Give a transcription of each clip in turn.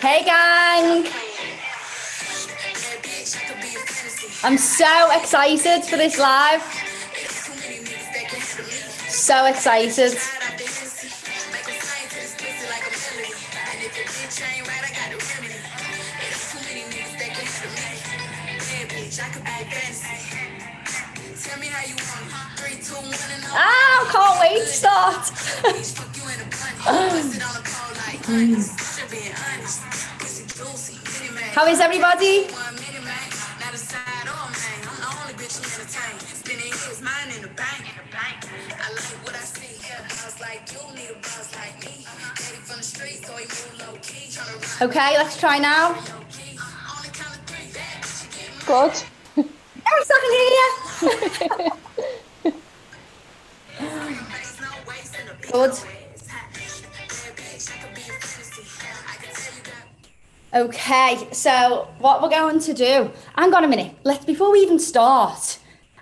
Hey, gang! I'm so excited for this live. So excited. Ah, I can't wait to start. How is everybody? Okay, let's try now. Good. Yes, I can hear you. Good. Okay, so what we're going to do, hang on a minute. Let's before we even start,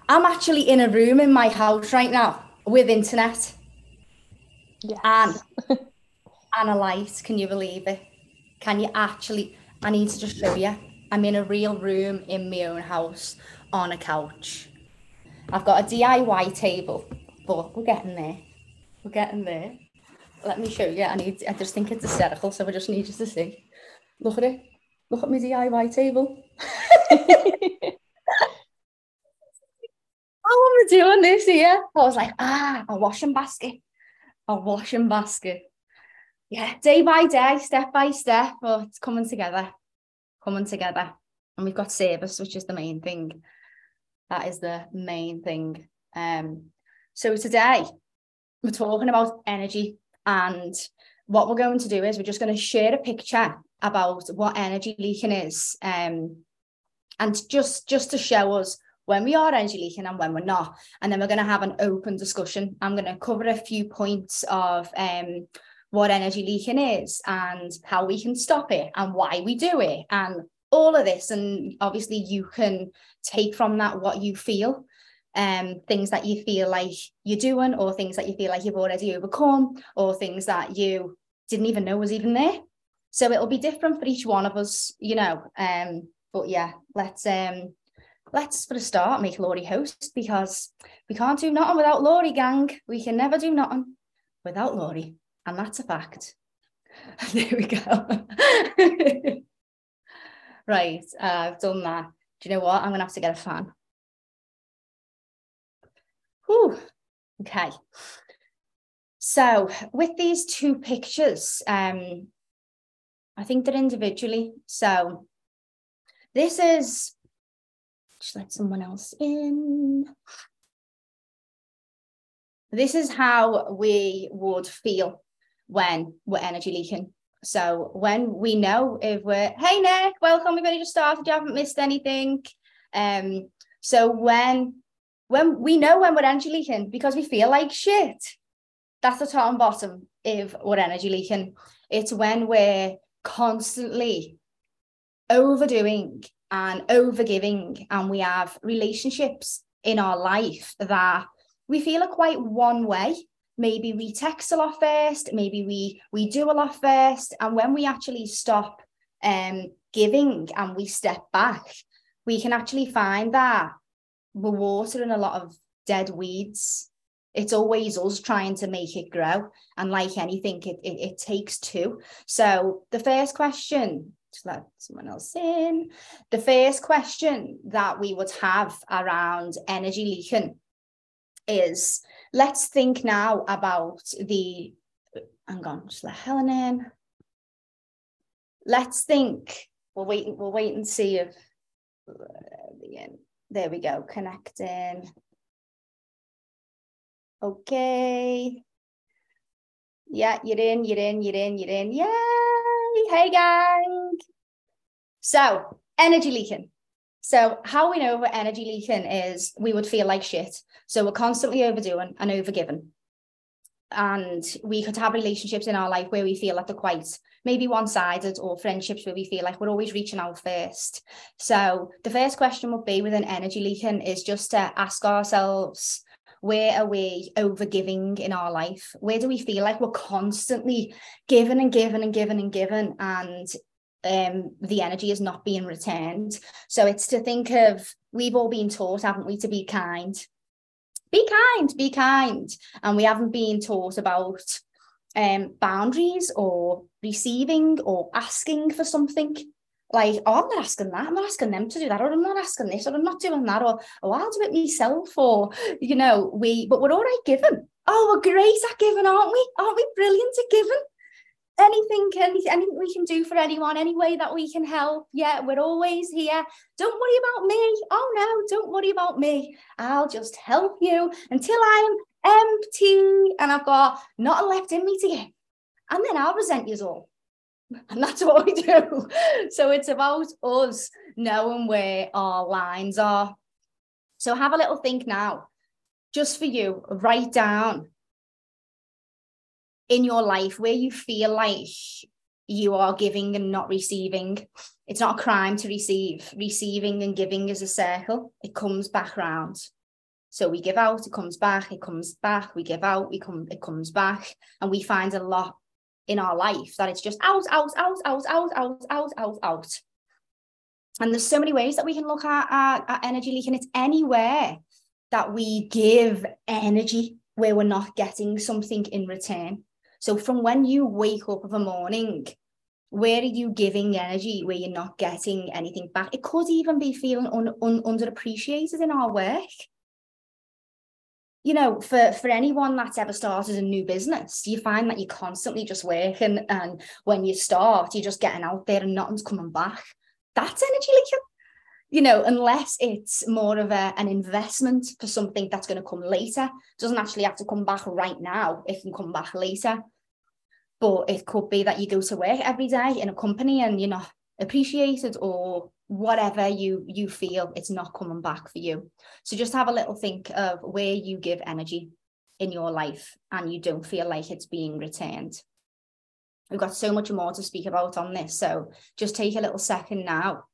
I'm actually in a room in my house right now with internet Yes. and and a light. Can you believe it? Can you actually? I need to just show you. I'm in a real room in my own house on a couch. I've got a DIY table, but we're getting there. We're getting there. Let me show you. I need. I just think it's hysterical, so I just need you to see. Look at it. Look at my DIY table. How am I doing this here? I was like, ah, a washing basket. A washing basket. Yeah, day by day, step by step, but it's coming together. Coming together. And we've got service, which is the main thing. That is the main thing. Um, so today we're talking about energy and what we're going to do is we're just going to share a picture about what energy leaking is um, and just just to show us when we are energy leaking and when we're not. And then we're going to have an open discussion. I'm going to cover a few points of um, what energy leaking is and how we can stop it and why we do it and all of this. And obviously you can take from that what you feel um things that you feel like you're doing or things that you feel like you've already overcome or things that you didn't even know was even there so it'll be different for each one of us you know um but yeah let's um let's for a start make Laurie host because we can't do nothing without Laurie gang. We can never do nothing without Laurie and that's a fact. There we go. Right uh, I've done that. Do you know what? I'm gonna have to get a fan. Whew. Okay. So with these two pictures, um, I think they're individually. So this is just let someone else in. This is how we would feel when we're energy leaking. So when we know if we're, hey Nick, welcome, we've only just started, you haven't missed anything. Um, so when when we know when we're energy leaking because we feel like shit. That's the top and bottom if we're energy leaking. It's when we're constantly overdoing and overgiving, and we have relationships in our life that we feel are quite one way. Maybe we text a lot first, maybe we we do a lot first, and when we actually stop um giving and we step back, we can actually find that we're watering a lot of dead weeds. It's always us trying to make it grow. And like anything, it, it, it takes two. So the first question, let someone else in. The first question that we would have around energy leaking is let's think now about the on, just let Helen in. Let's think. We'll wait, we'll wait and see if uh, there we go, connecting. Okay. Yeah, you're in, you're in, you're in, you're in. Yay! Hey, gang. So, energy leaking. So, how we know we're energy leaking is we would feel like shit. So, we're constantly overdoing and overgiving. And we could have relationships in our life where we feel like they're quite maybe one sided or friendships where we feel like we're always reaching out first. So, the first question would be with an energy leaking is just to ask ourselves where are we over giving in our life? Where do we feel like we're constantly giving and giving and giving and giving? And um, the energy is not being returned. So it's to think of we've all been taught, haven't we, to be kind. Be kind, be kind. And we haven't been taught about um, boundaries or receiving or asking for something. Like, oh, I'm not asking that. I'm not asking them to do that, or I'm not asking this, or I'm not doing that, or oh, I'll do it myself, or you know, we. But we're all right giving. Oh, we're great at giving, aren't we? Aren't we brilliant at giving? anything, anything, anything we can do for anyone, any way that we can help. Yeah, we're always here. Don't worry about me. Oh no, don't worry about me. I'll just help you until I'm empty and I've got not left in me to give. And then I'll resent you all. And that's what we do. So it's about us knowing where our lines are. So have a little think now, just for you, write down in your life where you feel like you are giving and not receiving. It's not a crime to receive. Receiving and giving is a circle. It comes back round. So we give out, it comes back, it comes back, we give out, we come, it comes back. And we find a lot in our life that it's just out, out, out, out, out, out, out, out, out. And there's so many ways that we can look at, at energy leaking. It's anywhere that we give energy where we're not getting something in return. So from when you wake up of a morning, where are you giving energy where you're not getting anything back? It could even be feeling un, un, underappreciated in our work. You know, for, for anyone that's ever started a new business, you find that you're constantly just working. And when you start, you're just getting out there and nothing's coming back. That's energy leaking you know, unless it's more of a, an investment for something that's going to come later, it doesn't actually have to come back right now. It can come back later. But it could be that you go to work every day in a company and you're not appreciated or whatever you you feel it's not coming back for you. So just have a little think of where you give energy in your life and you don't feel like it's being returned. We've got so much more to speak about on this. So just take a little second now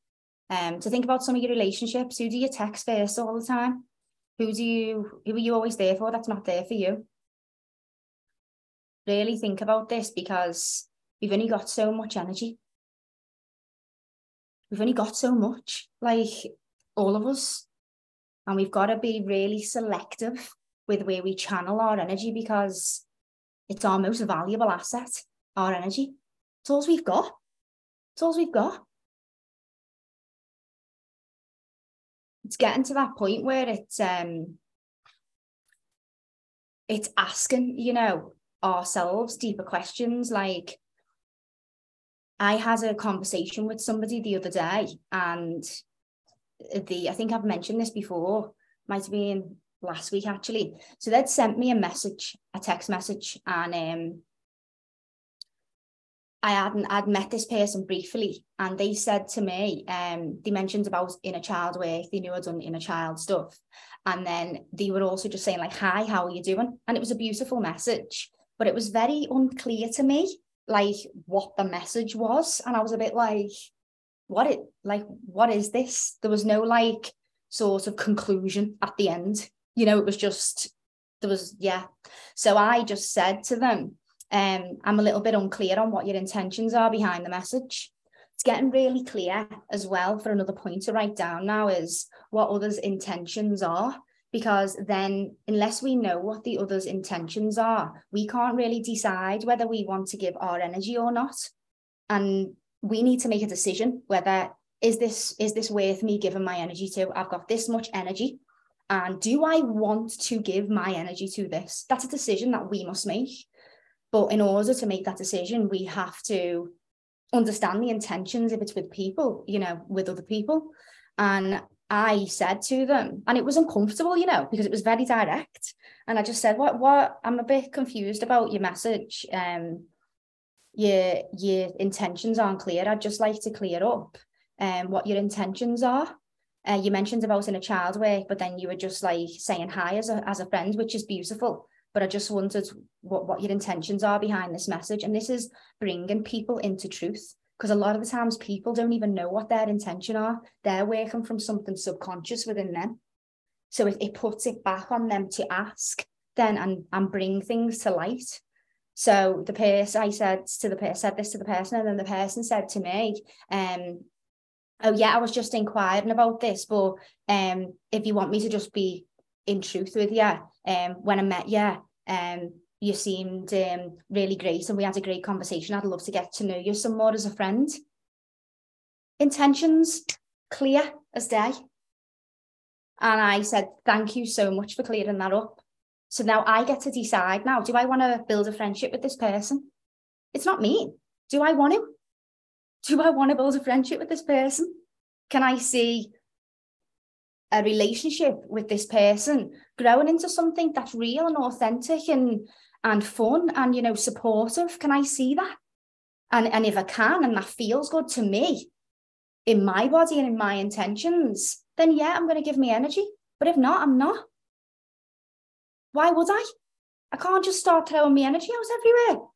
um, to think about some of your relationships. Who do you text first all the time? Who do you who are you always there for that's not there for you? Really think about this because we've only got so much energy. We've only got so much, like all of us. And we've got to be really selective with where we channel our energy because it's our most valuable asset, our energy. It's all we've got. It's all we've got. it's getting to that point where it's um it's asking, you know, ourselves deeper questions like I had a conversation with somebody the other day and the I think I've mentioned this before, might have been last week actually. So they'd sent me a message, a text message, and um I hadn't I'd met this person briefly and they said to me, um, they mentioned about inner child work, they knew I'd done inner child stuff. And then they were also just saying, like, hi, how are you doing? And it was a beautiful message, but it was very unclear to me, like what the message was. And I was a bit like, what it like, what is this? There was no like sort of conclusion at the end. You know, it was just there was, yeah. So I just said to them, um, I'm a little bit unclear on what your intentions are behind the message. It's getting really clear as well for another point to write down now is what others' intentions are. Because then, unless we know what the other's intentions are, we can't really decide whether we want to give our energy or not. And we need to make a decision whether is this is this worth me giving my energy to? I've got this much energy. And do I want to give my energy to this? That's a decision that we must make. But in order to make that decision, we have to understand the intentions if it's with people, you know, with other people. And I said to them, and it was uncomfortable, you know, because it was very direct. And I just said, "What? What? I'm a bit confused about your message. Um, your your intentions aren't clear. I'd just like to clear up um what your intentions are." Uh, you mentioned about inner child way, but then you were just like saying hi as a as a friend, which is beautiful but I just wondered what, what your intentions are behind this message. And this is bringing people into truth because a lot of the times people don't even know what their intention are. They're working from something subconscious within them. So it, it puts it back on them to ask then and, and bring things to light. So the person, I said to the person, said this to the person, and then the person said to me, um, oh yeah, I was just inquiring about this, but um, if you want me to just be in truth with you, um, when I met you, um, you seemed um, really great and we had a great conversation. I'd love to get to know you some more as a friend. Intentions clear as day. And I said, thank you so much for clearing that up. So now I get to decide now, do I want to build a friendship with this person? It's not me. Do I want to? Do I want to build a friendship with this person? Can I see a relationship with this person growing into something that's real and authentic and and fun and you know supportive can i see that and and if i can and that feels good to me in my body and in my intentions then yeah i'm going to give me energy but if not i'm not why would i i can't just start throwing me energy out everywhere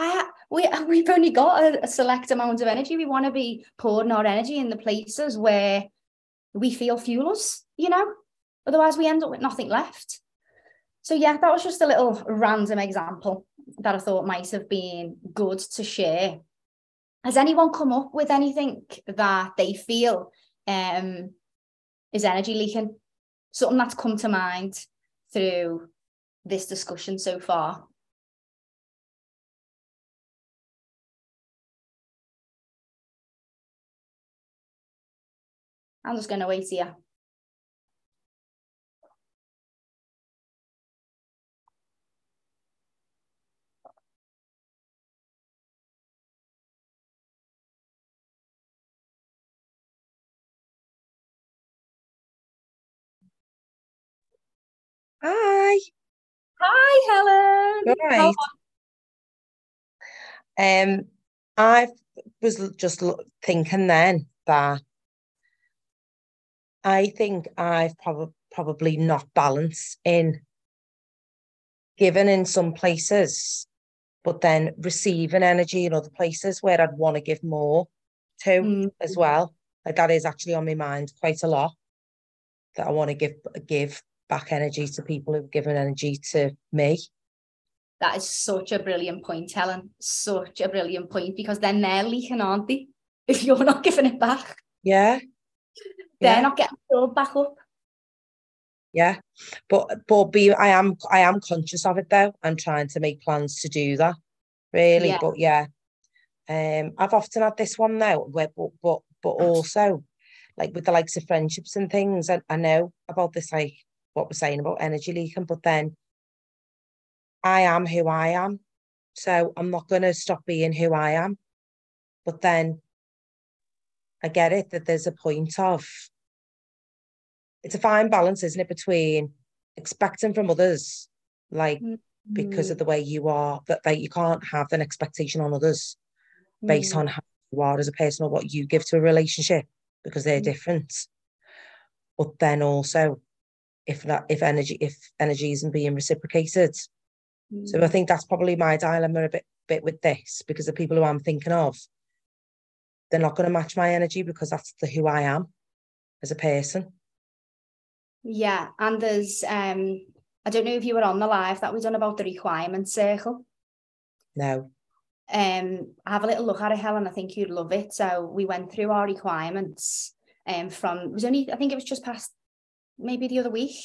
I, we, we've only got a, a select amount of energy. We want to be pouring our energy in the places where we feel fuel us, you know? Otherwise, we end up with nothing left. So, yeah, that was just a little random example that I thought might have been good to share. Has anyone come up with anything that they feel um, is energy leaking? Something that's come to mind through this discussion so far? I'm just going to wait here. Hi. Hi, Helen. Right. Um, I was just thinking then that I think I've probably probably not balanced in giving in some places, but then receiving energy in other places where I'd want to give more to mm. as well. Like that is actually on my mind quite a lot. That I want to give give back energy to people who've given energy to me. That is such a brilliant point, Helen. Such a brilliant point because then they're leaking, aren't they? If you're not giving it back. Yeah. They're yeah. not getting filled back up. Yeah. But but be I am I am conscious of it though. I'm trying to make plans to do that. Really. Yeah. But yeah. Um I've often had this one now where but but but also like with the likes of friendships and things, I, I know about this like what we're saying about energy leaking, but then I am who I am. So I'm not going to stop being who I am. But then I get it that there's a point of, it's a fine balance, isn't it, between expecting from others, like mm-hmm. because of the way you are, that like, you can't have an expectation on others based mm-hmm. on how you are as a person or what you give to a relationship because they're mm-hmm. different. But then also if that if energy if energy isn't being reciprocated. Mm. So I think that's probably my dilemma a bit bit with this because the people who I'm thinking of, they're not going to match my energy because that's the who I am as a person. Yeah, and there's um I don't know if you were on the live that we done about the requirement circle. No. Um, have a little look at it, Helen. I think you'd love it. So we went through our requirements um, from it was only I think it was just past maybe the other week.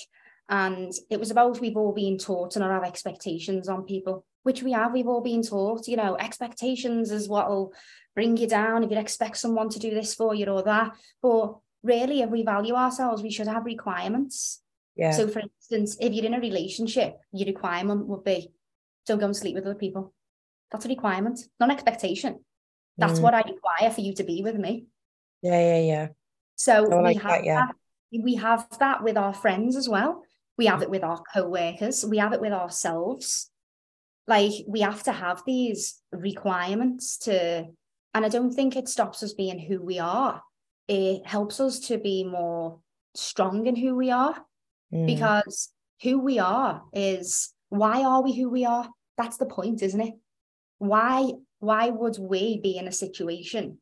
And it was about we've all been taught and I have expectations on people, which we have. We've all been taught, you know, expectations is what will bring you down if you expect someone to do this for you or that. But really, if we value ourselves, we should have requirements. Yeah. So, for instance, if you're in a relationship, your requirement would be don't go and sleep with other people. That's a requirement, not an expectation. That's mm. what I require for you to be with me. Yeah, yeah, yeah. So like we have that, yeah. that we have that with our friends as well. We have it with our co-workers. We have it with ourselves. Like we have to have these requirements to, and I don't think it stops us being who we are. It helps us to be more strong in who we are mm. because who we are is why are we who we are? That's the point, isn't it? Why why would we be in a situation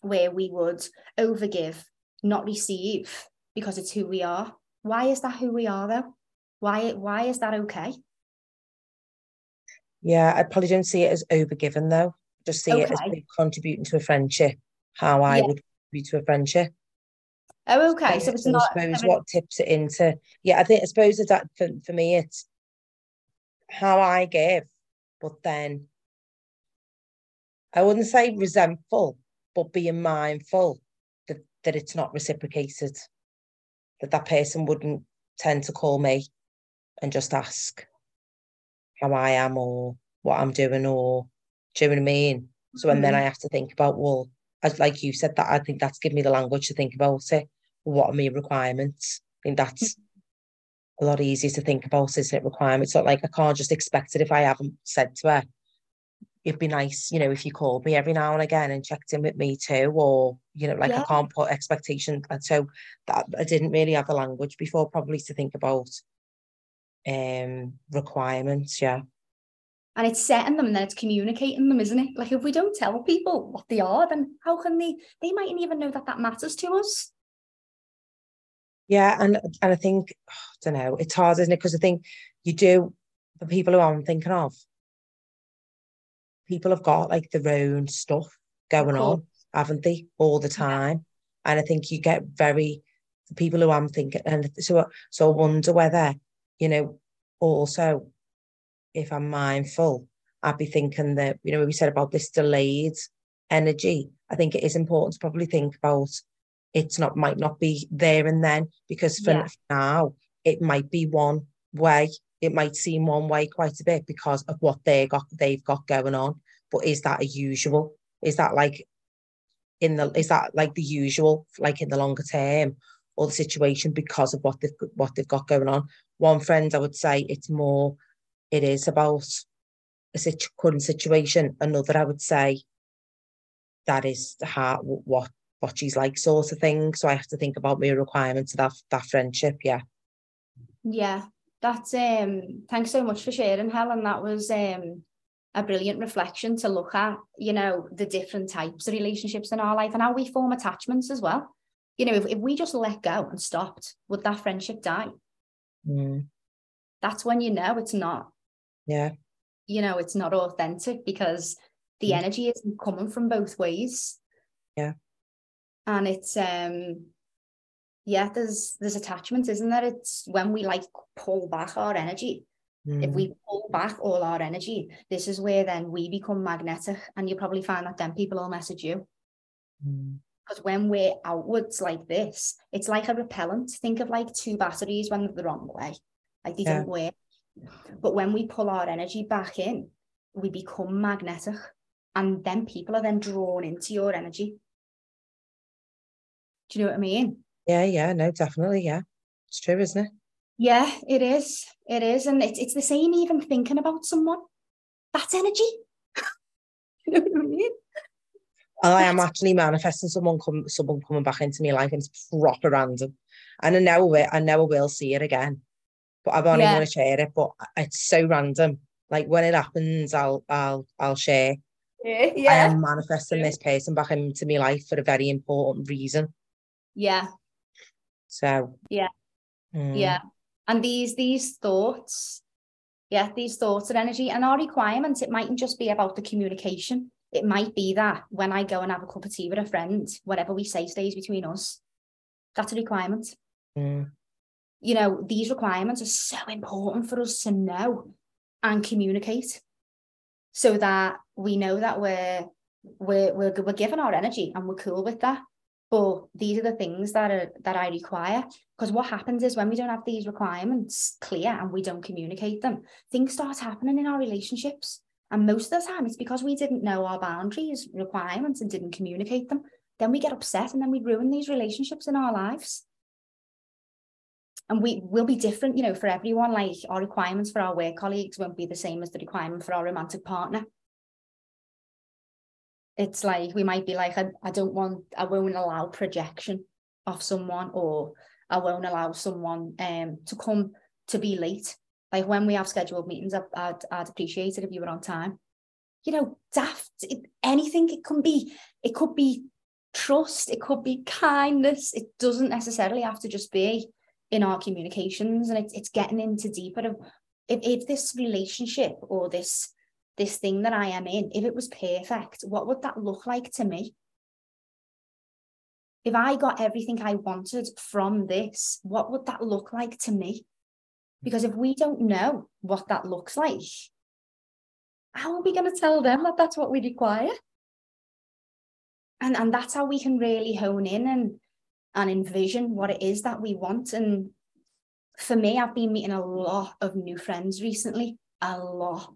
where we would overgive, not receive, because it's who we are. Why is that who we are though? Why why is that okay? Yeah, I probably don't see it as overgiven though. Just see it as contributing to a friendship, how I Yeah. would contribute to a friendship. Oh, okay. So it's I not. suppose what tips it into. Yeah, I think I suppose that that for, for me it's how I give, but then I wouldn't say resentful, but being mindful that, that it's not reciprocated. That that person wouldn't tend to call me and just ask how I am or what I'm doing or do you know what I mean? So and then Mhm. I have to think about, well, as like you said, that I think that's given me the language to think about it. What are my requirements? I think that's a lot easier to think about, isn't it? Requirements. Not like I can't just expect it if I haven't said to her, it'd be nice, you know, if you called me every now and again and checked in with me too, or you know, like Yeah. I can't put expectations. And so that I didn't really have the language before, probably to think about um requirements. Yeah. And it's setting them and then it's communicating them, isn't it? Like if we don't tell people what they are, then how can they? They mightn't even know that that matters to us. Yeah, and and I think I don't know, it's hard, isn't it? Because I think you do the people who I'm thinking of, people have got like their own stuff going on, haven't they, all the time? And I think you get very the people who I'm thinking, and so so I wonder whether you know also if I'm mindful, I'd be thinking that you know we said about this delayed energy. I think it is important to probably think about it's not might not be there and then because for Yeah. now it might be one way. It might seem one way quite a bit because of what they got they've got going on. But is that a usual? Is that like in the is that like the usual, like in the longer term, or the situation because of what they've what they've got going on? One friend I would say it's more it is about a situ- current situation. Another I would say that is how what what she's like sort of thing. So I have to think about my requirements of that that friendship. Yeah. Yeah, that's um thanks so much for sharing, Helen. That was um a brilliant reflection to look at, you know, the different types of relationships in our life and how we form attachments as well. You know, if, if we just let go and stopped, would that friendship die? Mm, That's when you know it's not, yeah. you know, it's not authentic because the Mm. energy isn't coming from both ways. Yeah. And it's um yeah, there's there's attachments, isn't there? It's when we like pull back our energy if mm, we pull back all our energy, this is where then we become magnetic. And you probably find that then people will message you. mm, Because when we're outwards like this, it's like a repellent. Think of like two batteries when they're the wrong way, like they Yeah. don't work. But when we pull our energy back in, we become magnetic. And then people are then drawn into your energy. Do you know what I mean? Yeah, yeah, no, definitely, yeah. It's true, isn't it? Yeah, it is. It is. And it's, it's the same even thinking about someone. That's energy. you know what I mean? I am actually manifesting someone come someone coming back into my life and it's proper random. And I know it, I know I will see it again. But I don't even Yeah. want to share it. But it's so random. Like when it happens, I'll I'll I'll share. Yeah. I am manifesting true. this person back into my life for a very important reason. Yeah. So Yeah. mm, Yeah. And these these thoughts, yeah, these thoughts and energy and our requirements, it mightn't just be about the communication. It might be that when I go and have a cup of tea with a friend, whatever we say stays between us. That's a requirement. mm, You know, these requirements are so important for us to know and communicate so that we know that we're we're we're, we're giving our energy and we're cool with that. But these are the things that are that I require. Because what happens is when we don't have these requirements clear and we don't communicate them, things start happening in our relationships. And most of the time it's because we didn't know our boundaries, requirements, and didn't communicate them. Then we get upset and then we ruin these relationships in our lives. And we will be different, you know, for everyone. Like our requirements for our work colleagues won't be the same as the requirement for our romantic partner it's like we might be like I, I don't want I won't allow projection of someone or I won't allow someone um to come to be late. Like when we have scheduled meetings I'd, I'd, I'd appreciate it if you were on time. You know daft it, anything it can be it could be trust it could be kindness. It doesn't necessarily have to just be in our communications and it's, it's getting into deeper if, if this relationship or this this thing that I am in, if it was perfect, what would that look like to me? If I got everything I wanted from this, what would that look like to me? Because if we don't know what that looks like, how are we going to tell them that that's what we require? And, and that's how we can really hone in and, and envision what it is that we want. And for me, I've been meeting a lot of new friends recently, a lot,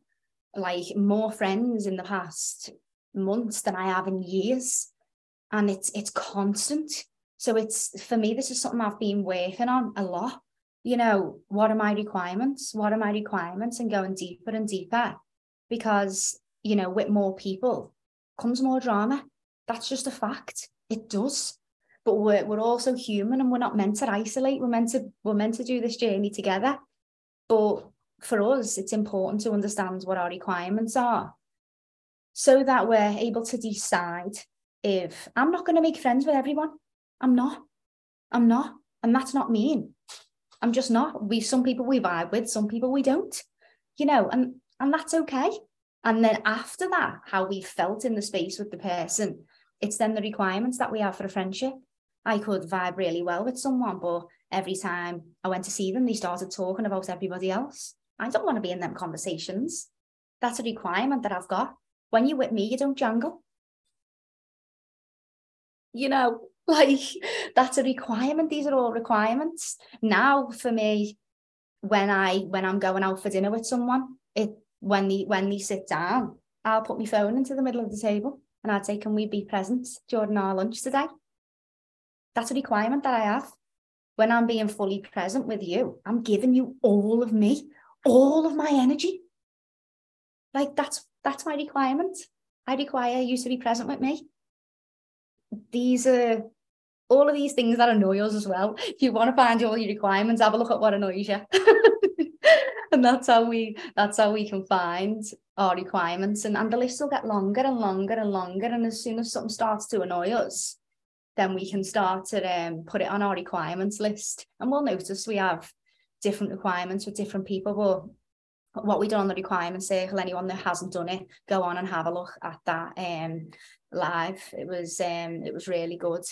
like more friends in the past months than I have in years. And it's it's constant. So it's for me, this is something I've been working on a lot. You know, what are my requirements? What are my requirements? And going deeper and deeper. Because, you know, with more people comes more drama. That's just a fact. It does but we're, we're also human and we're not meant to isolate. We're meant to we're meant to do this journey together. But for us, it's important to understand what our requirements are so that we're able to decide if I'm not going to make friends with everyone. I'm not. I'm not. And that's not mean. I'm just not. We some people we vibe with, some people we don't. You know, and and that's okay. And then after that, how we felt in the space with the person, it's then the requirements that we have for a friendship. I could vibe really well with someone, but every time I went to see them, they started talking about everybody else. I don't want to be in them conversations. That's a requirement that I've got. When you're with me, you don't jangle. You know, like that's a requirement. These are all requirements. Now for me, when I when I'm going out for dinner with someone, it when they when they sit down, I'll put my phone into the middle of the table and I'd say, Can we be present during our lunch today? That's a requirement that I have. When I'm being fully present with you, I'm giving you all of me, all of my energy. Like that's that's my requirement. I require you to be present with me. These are all of these things that annoy us as well. If you want to find all your requirements, have a look at what annoys you. and that's how we that's how we can find our requirements. And, and the list will get longer and longer and longer. And as soon as something starts to annoy us, then we can start to um, put it on our requirements list. And we'll notice we have different requirements with different people. But what we done on the requirement circle, anyone that hasn't done it, go on and have a look at that um, live. It was um, it was really good.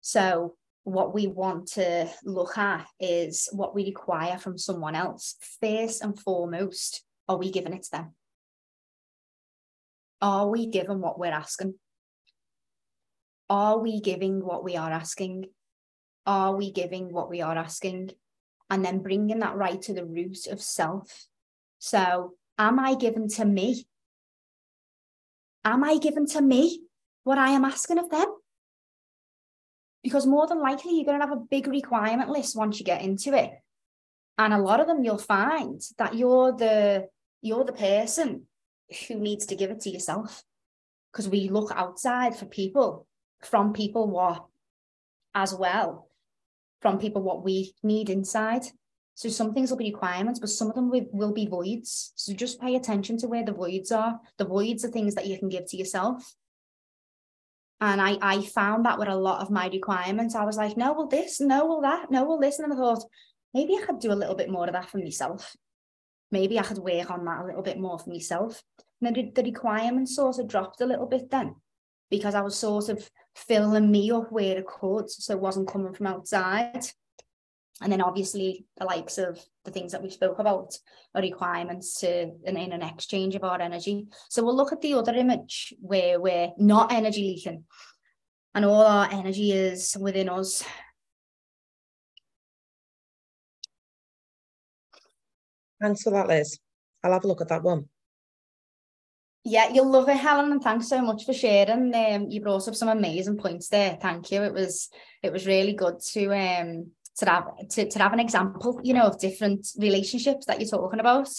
So what we want to look at is what we require from someone else. First and foremost, are we giving it to them? Are we giving what we're asking? are we giving what we are asking? Are we giving what we are asking? And then bringing that right to the root of self. So, am I given to me? Am I given to me what I am asking of them? Because more than likely, you're going to have a big requirement list once you get into it. And a lot of them you'll find that you're the you're the person who needs to give it to yourself. Because we look outside for people from people what as well from people what we need inside so some things will be requirements but some of them will, be voids so just pay attention to where the voids are the voids are things that you can give to yourself and I, I found that with a lot of my requirements. I was like, no, well, this, no, well, that, no, well, this. And I thought, maybe I could do a little bit more of that for myself. Maybe I could work on that a little bit more for myself. And then the requirements sort of dropped a little bit then because I was sort of filling me up where it could, so it wasn't coming from outside. And then obviously the likes of the things that we spoke about are requirements to in, in an exchange of our energy. So we'll look at the other image where we're not energy leaking and all our energy is within us. Thanks for that, Liz. I'll have a look at that one. Yeah, you'll love it, Helen, and thanks so much for sharing. Um, you brought up some amazing points there. Thank you. It was it was really good to um to have to, to have an example, you know, of different relationships that you're talking about.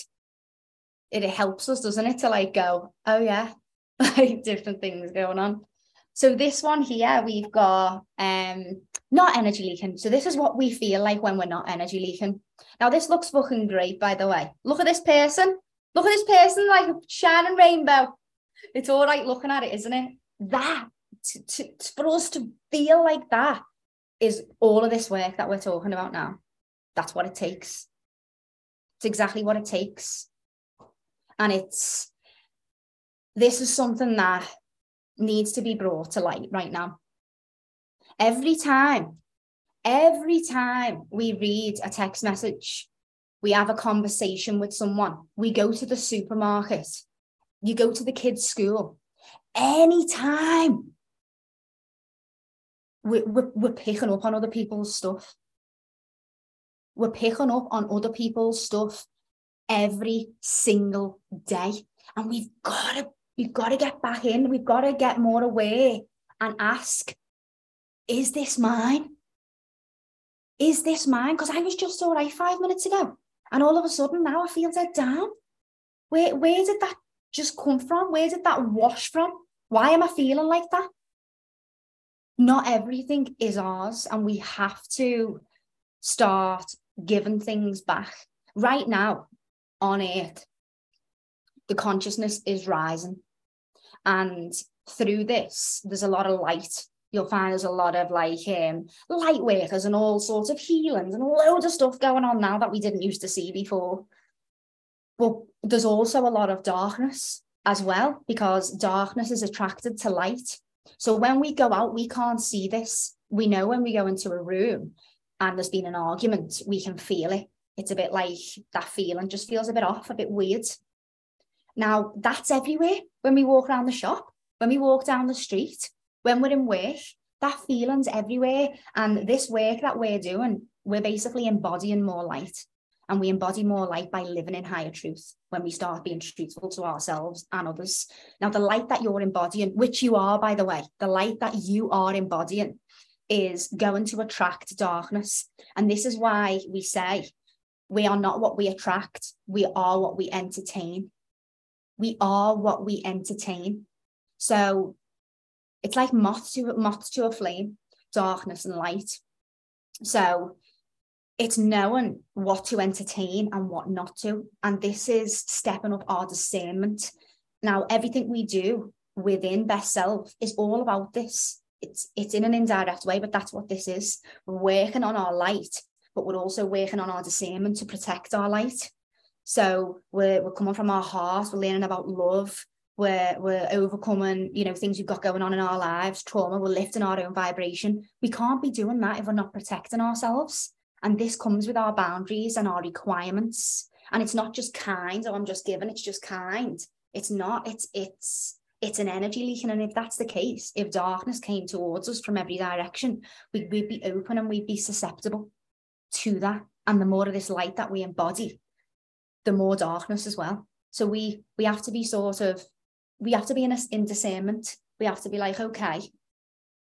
It, it helps us, doesn't it, to like go, oh yeah, like different things going on. So this one here, we've got um not energy leaking. So this is what we feel like when we're not energy leaking. Now this looks fucking great, by the way. Look at this person. Look at this person like a shining rainbow. It's all right looking at it, isn't it? That to, to, for us to feel like that is all of this work that we're talking about now. That's what it takes. It's exactly what it takes. And it's this is something that needs to be brought to light right now. Every time, every time we read a text message, we have a conversation with someone, we go to the supermarket, you go to the kids' school, anytime we, we're, we're picking up on other people's stuff. We're picking up on other people's stuff every single day. And we've got to, we've got to get back in. We've got to get more aware and ask, is this mine? Is this mine? Because I was just all right five minutes ago. And all of a sudden now I feel dead down. Where, where did that just come from? Where did that wash from? Why am I feeling like that? Not everything is ours, and we have to start giving things back. Right now on earth, the consciousness is rising. And through this, there's a lot of light. You'll find there's a lot of like um, light workers and all sorts of healings and loads of stuff going on now that we didn't used to see before. But there's also a lot of darkness as well, because darkness is attracted to light. So when we go out, we can't see this. We know when we go into a room and there's been an argument, we can feel it. It's a bit like that feeling just feels a bit off, a bit weird. Now, that's everywhere. When we walk around the shop, when we walk down the street, when we're in work, that feeling's everywhere. And this work that we're doing, we're basically embodying more light and we embody more light by living in higher truth when we start being truthful to ourselves and others. Now, the light that you're embodying, which you are, by the way, the light that you are embodying is going to attract darkness. And this is why we say we are not what we attract, we are what we entertain. We are what we entertain. So it's like moth to moth to a flame, darkness and light. So it's knowing what to entertain and what not to. And this is stepping up our discernment. Now, everything we do within best self is all about this. It's it's in an indirect way, but that's what this is. We're working on our light, but we're also working on our discernment to protect our light. So we're we're coming from our heart, we're learning about love, we're we're overcoming, you know, things we've got going on in our lives, trauma, we're lifting our own vibration. We can't be doing that if we're not protecting ourselves. And this comes with our boundaries and our requirements. And it's not just kind, or oh, I'm just giving, it's just kind. It's not, it's it's it's an energy leaking. And if that's the case, if darkness came towards us from every direction, we'd, we'd be open and we'd be susceptible to that. And the more of this light that we embody, the more darkness as well. So we we have to be sort of, we have to be in, a, in discernment. We have to be like, okay,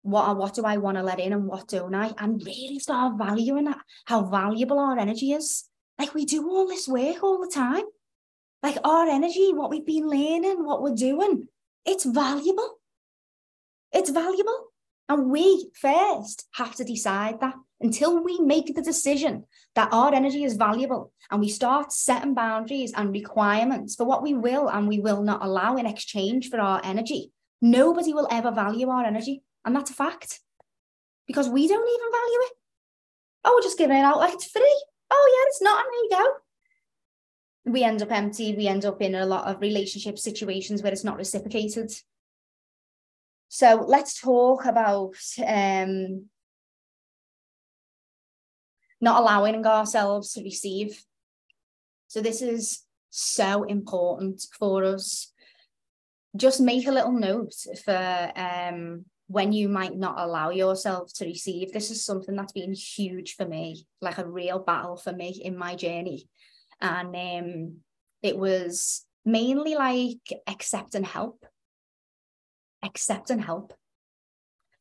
what what do I want to let in and what don't I? And really start valuing that, how valuable our energy is. Like we do all this work all the time. Like our energy, what we've been learning, what we're doing, it's valuable. It's valuable. And we first have to decide that until we make the decision that our energy is valuable and we start setting boundaries and requirements for what we will and we will not allow in exchange for our energy, nobody will ever value our energy. And that's a fact because we don't even value it. Oh, we're just giving it out like it's free. Oh, yeah, it's not. And there you go. We end up empty. We end up in a lot of relationship situations where it's not reciprocated. So let's talk about um, not allowing ourselves to receive. So this is so important for us. Just make a little note for um, when you might not allow yourself to receive. This is something that's been huge for me, like a real battle for me in my journey. And um, it was mainly like accept and help. Accept and help.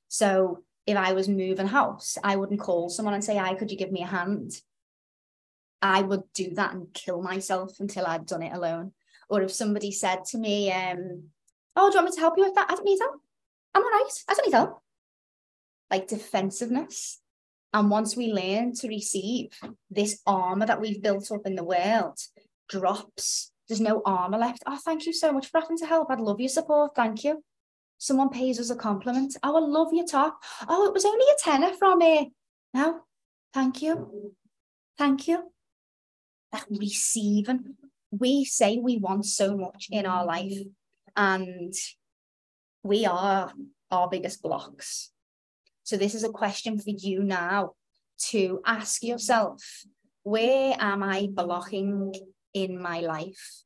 So if I was moving house, I wouldn't call someone and say, Hi, could you give me a hand? I would do that and kill myself until I'd done it alone. Or if somebody said to me, um, Oh, do you want me to help you with that? I don't need help. I'm all right. I don't need help. Like defensiveness. And once we learn to receive this armor that we've built up in the world, drops. There's no armor left. Oh, thank you so much for having to help. I'd love your support. Thank you. Someone pays us a compliment. Oh, I love your top. Oh, it was only a tenner from me. No, thank you. Thank you. Like receiving. We say we want so much in our life And we are our biggest blocks. So, this is a question for you now to ask yourself where am I blocking in my life?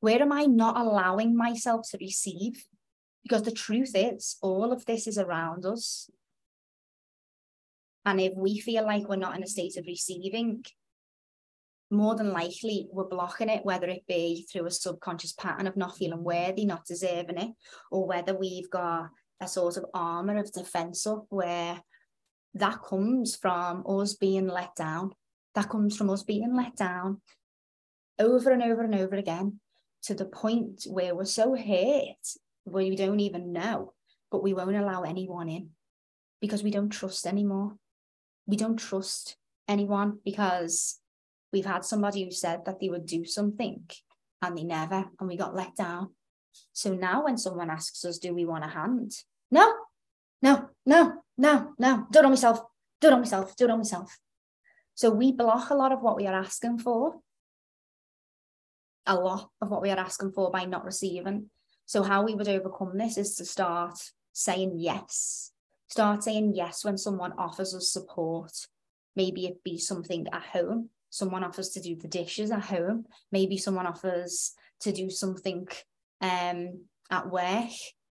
Where am I not allowing myself to receive? Because the truth is, all of this is around us. And if we feel like we're not in a state of receiving, more than likely we're blocking it, whether it be through a subconscious pattern of not feeling worthy, not deserving it, or whether we've got a sort of armor of defense up where that comes from us being let down. That comes from us being let down over and over and over again to the point where we're so hurt we don't even know, but we won't allow anyone in because we don't trust anymore. We don't trust anyone because we've had somebody who said that they would do something and they never, and we got let down. So now when someone asks us, do we want a hand? No, no, no, no, no, do it on myself, do it on myself, do it on myself. So we block a lot of what we are asking for, a lot of what we are asking for by not receiving. So how we would overcome this is to start saying yes. Start saying yes when someone offers us support. Maybe it be something at home. Someone offers to do the dishes at home. Maybe someone offers to do something um, at work.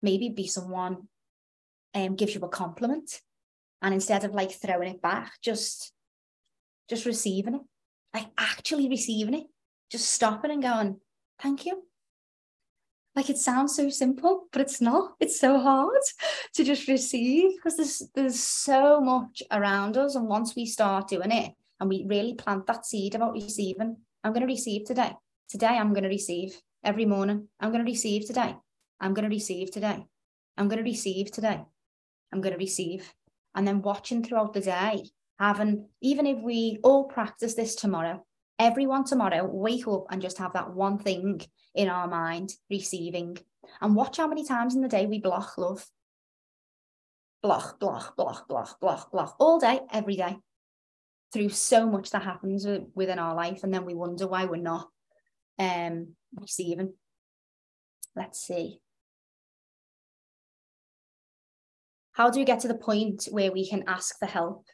Maybe be someone um, gives you a compliment and instead of like throwing it back just just receiving it like actually receiving it just stopping and going thank you like it sounds so simple but it's not. It's so hard to just receive because there's there's so much around us and once we start doing it and we really plant that seed about receiving i'm going to receive today. Today i'm going to receive. Every morning i'm going to receive today. I'm going to receive today. I'm going to receive today. I'm going to receive. And then watching throughout the day, having, even if we all practice this tomorrow, everyone tomorrow wake up and just have that one thing in our mind, receiving. And watch how many times in the day we block love. Block, block, block, block, block, block, all day, every day. Through so much that happens within our life. And then we wonder why we're not um, receiving. Let's see. How do we get to the point where we can ask for help?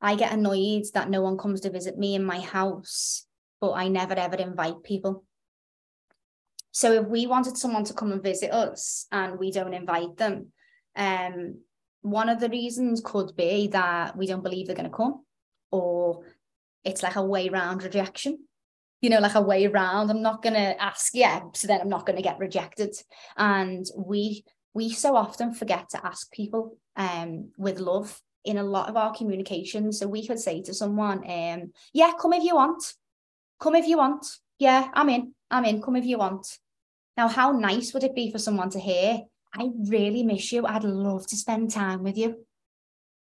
I get annoyed that no one comes to visit me in my house, but I never ever invite people. So if we wanted someone to come and visit us and we don't invite them, um, one of the reasons could be that we don't believe they're going to come, or it's like a way round rejection. You know, like a way round. I'm not going to ask, yeah, so then I'm not going to get rejected. And we we so often forget to ask people um, with love in a lot of our communication. So we could say to someone, um, yeah, come if you want. Come if you want. Yeah, I'm in. I'm in. Come if you want. Now, how nice would it be for someone to hear? I really miss you. I'd love to spend time with you.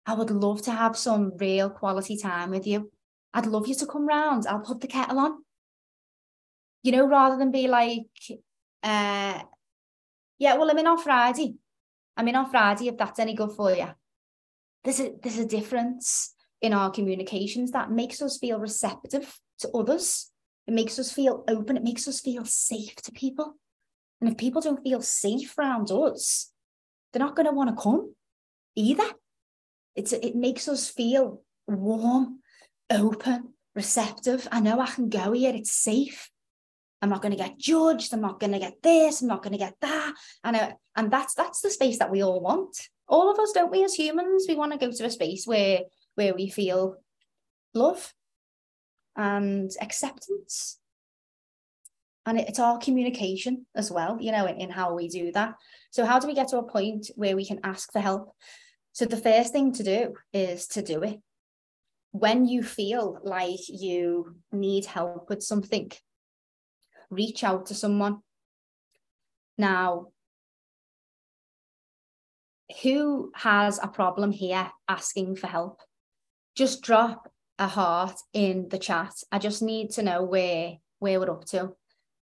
I would love to have some real quality time with you. I'd love you to come round. I'll put the kettle on. You know, rather than be like, uh, yeah, well, I'm in on Friday. I'm in on Friday if that's any good for you. There's a there's a difference in our communications that makes us feel receptive to others. It makes us feel open. It makes us feel safe to people. And if people don't feel safe around us, they're not going to want to come either. It's it makes us feel warm, open, receptive. I know I can go here. It's safe. I'm not going to get judged. I'm not going to get this. I'm not going to get that. And uh, and that's that's the space that we all want. All of us, don't we, as humans? We want to go to a space where where we feel love and acceptance. And it's our communication as well, you know, in, in how we do that. So how do we get to a point where we can ask for help? So the first thing to do is to do it. When you feel like you need help with something, reach out to someone. Now, who has a problem here asking for help? Just drop a heart in the chat. I just need to know where where we're up to.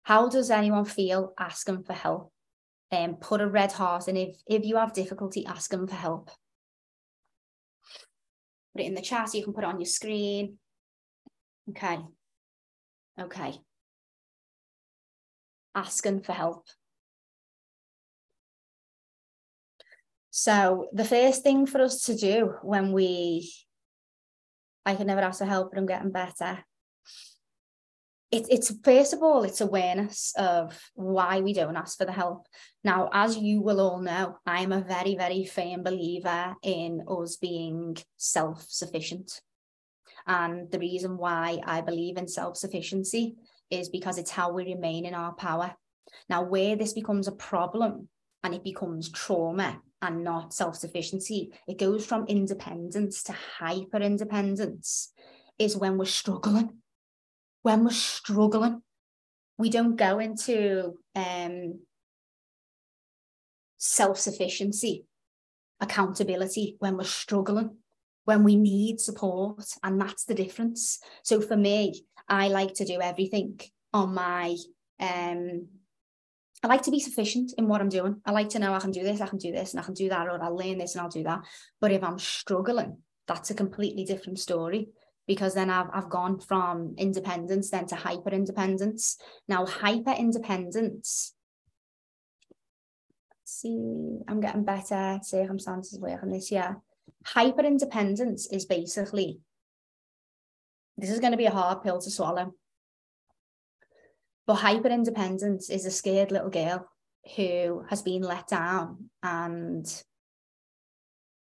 How does anyone feel asking for help? And um, put a red heart in if if you have difficulty asking for help. Put it in the chat. You can put it on your screen. Okay. Okay asking for help. So the first thing for us to do when we, I can never ask for help, but I'm getting better. It, it's first of all, it's awareness of why we don't ask for the help. Now, as you will all know, I'm a very, very firm believer in us being self sufficient. And the reason why I believe in self sufficiency is because it's how we remain in our power. Now, where this becomes a problem and it becomes trauma and not self sufficiency, it goes from independence to hyper independence, is when we're struggling. When we're struggling, we don't go into um, self sufficiency, accountability when we're struggling, when we need support. And that's the difference. So for me, I like to do everything on my um, I like to be sufficient in what I'm doing. I like to know I can do this, I can do this, and I can do that, or I'll learn this and I'll do that. But if I'm struggling, that's a completely different story because then I've, I've gone from independence then to hyper independence. Now, hyper independence, see, I'm getting better, circumstances working this year. Hyper independence is basically, this is going to be a hard pill to swallow but hyper independence is a scared little girl who has been let down and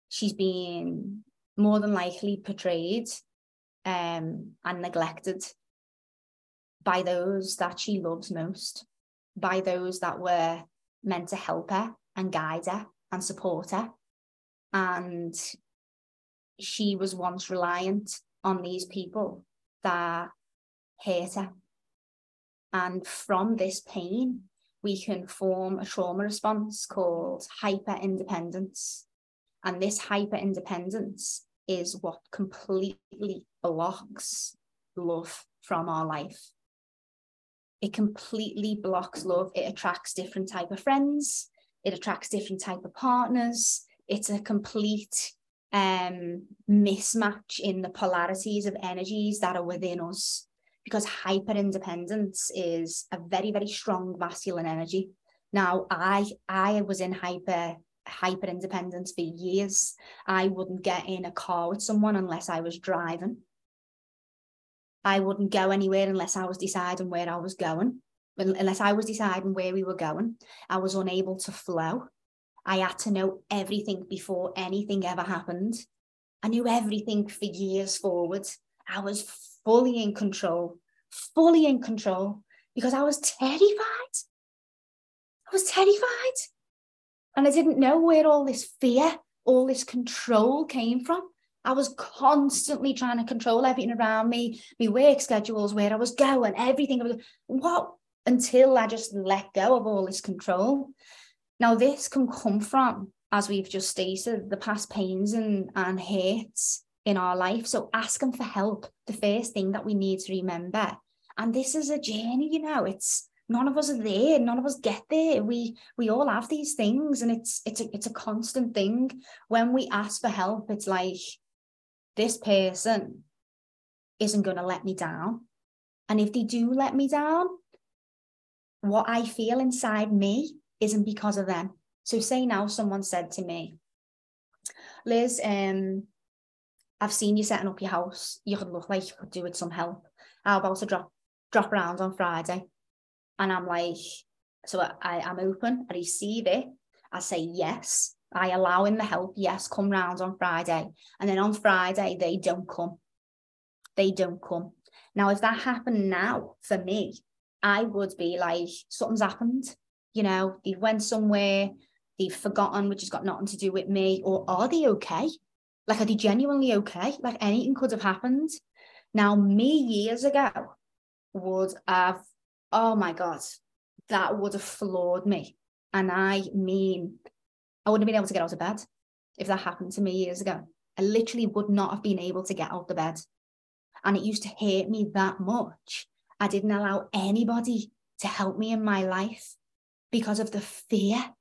she's been more than likely portrayed um, and neglected by those that she loves most, by those that were meant to help her and guide her and support her. And she was once reliant on these people that hate her and from this pain, we can form a trauma response called hyper independence. And this hyper independence is what completely blocks love from our life. It completely blocks love. It attracts different type of friends. It attracts different type of partners. It's a complete um, mismatch in the polarities of energies that are within us because hyper independence is a very very strong masculine energy. Now i i was in hyper hyper independence for years. I wouldn't get in a car with someone unless i was driving. I wouldn't go anywhere unless i was deciding where i was going unless i was deciding where we were going. I was unable to flow. I had to know everything before anything ever happened. I knew everything for years forward. I was fully in control, fully in control because I was terrified. I was terrified. And I didn't know where all this fear, all this control came from. I was constantly trying to control everything around me, my work schedules, where I was going, everything. What? Until I just let go of all this control. Now, this can come from, as we've just stated, the past pains and, and hurts in our life. So asking for help, the first thing that we need to remember. And this is a journey, you know, it's none of us are there, none of us get there. We we all have these things and it's it's a it's a constant thing. When we ask for help, it's like this person isn't gonna let me down. And if they do let me down, what I feel inside me isn't because of them. So say now someone said to me, Liz, um, I've seen you setting up your house. You could look like you could do with some help. How about to drop drop around on Friday? And I'm like, so I, I'm open. I receive it. I say yes. I allow in the help. Yes, come round on Friday. And then on Friday, they don't come. They don't come. Now, if that happened now for me, I would be like, something's happened. You know, they went somewhere, they've forgotten, which has got nothing to do with me, or are they okay? Like, are they genuinely okay? Like, anything could have happened. Now, me years ago would have, oh my God, that would have floored me. And I mean, I wouldn't have been able to get out of bed if that happened to me years ago. I literally would not have been able to get out of bed. And it used to hurt me that much. I didn't allow anybody to help me in my life because of the fear,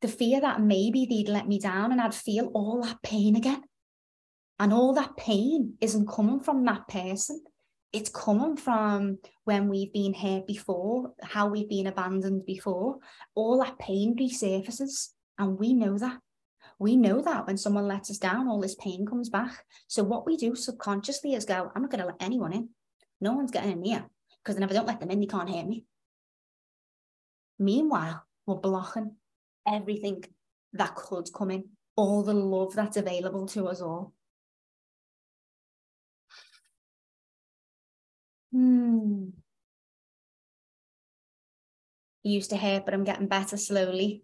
the fear that maybe they'd let me down and I'd feel all that pain again. And all that pain isn't coming from that person. It's coming from when we've been hurt before, how we've been abandoned before. All that pain resurfaces. And we know that. We know that when someone lets us down, all this pain comes back. So what we do subconsciously is go, I'm not going to let anyone in. No one's getting in here because then if I don't let them in, they can't hear me. Meanwhile, we're blocking everything that could come in, all the love that's available to us all. Hmm. used to hurt, but I'm getting better slowly.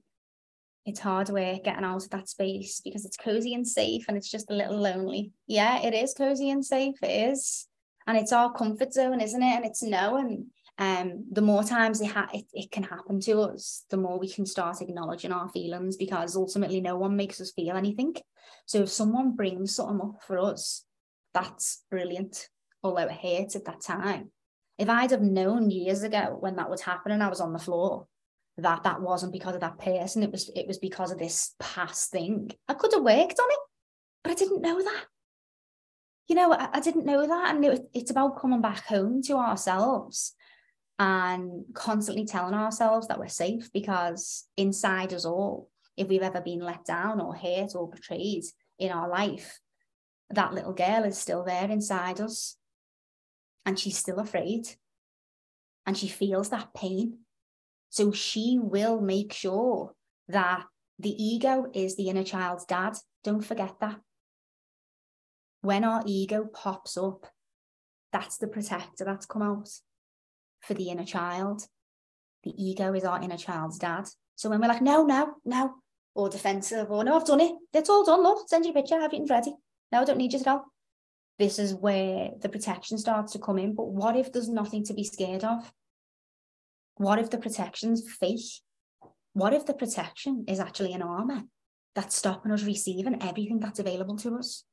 It's hard work getting out of that space because it's cozy and safe and it's just a little lonely. Yeah, it is cozy and safe. It is. And it's our comfort zone, isn't it? And it's knowing um, the more times it, ha- it, it can happen to us, the more we can start acknowledging our feelings because ultimately no one makes us feel anything. So if someone brings something up for us, that's brilliant, although it hurts at that time. If I'd have known years ago when that was happening, I was on the floor, that that wasn't because of that person, it was it was because of this past thing. I could have worked on it, but I didn't know that. You know, I, I didn't know that. And it, it's about coming back home to ourselves and constantly telling ourselves that we're safe because inside us all, if we've ever been let down or hurt or betrayed in our life, that little girl is still there inside us and she's still afraid and she feels that pain. So she will make sure that the ego is the inner child's dad. Don't forget that. When our ego pops up, that's the protector that's come out for the inner child. The ego is our inner child's dad. So when we're like, no, no, no, or defensive, or no, I've done it. It's all done. Look, send you a picture, have it ready. No, I don't need you at know. This is where the protection starts to come in. But what if there's nothing to be scared of? What if the protection's fake? What if the protection is actually an armor that's stopping us receiving everything that's available to us?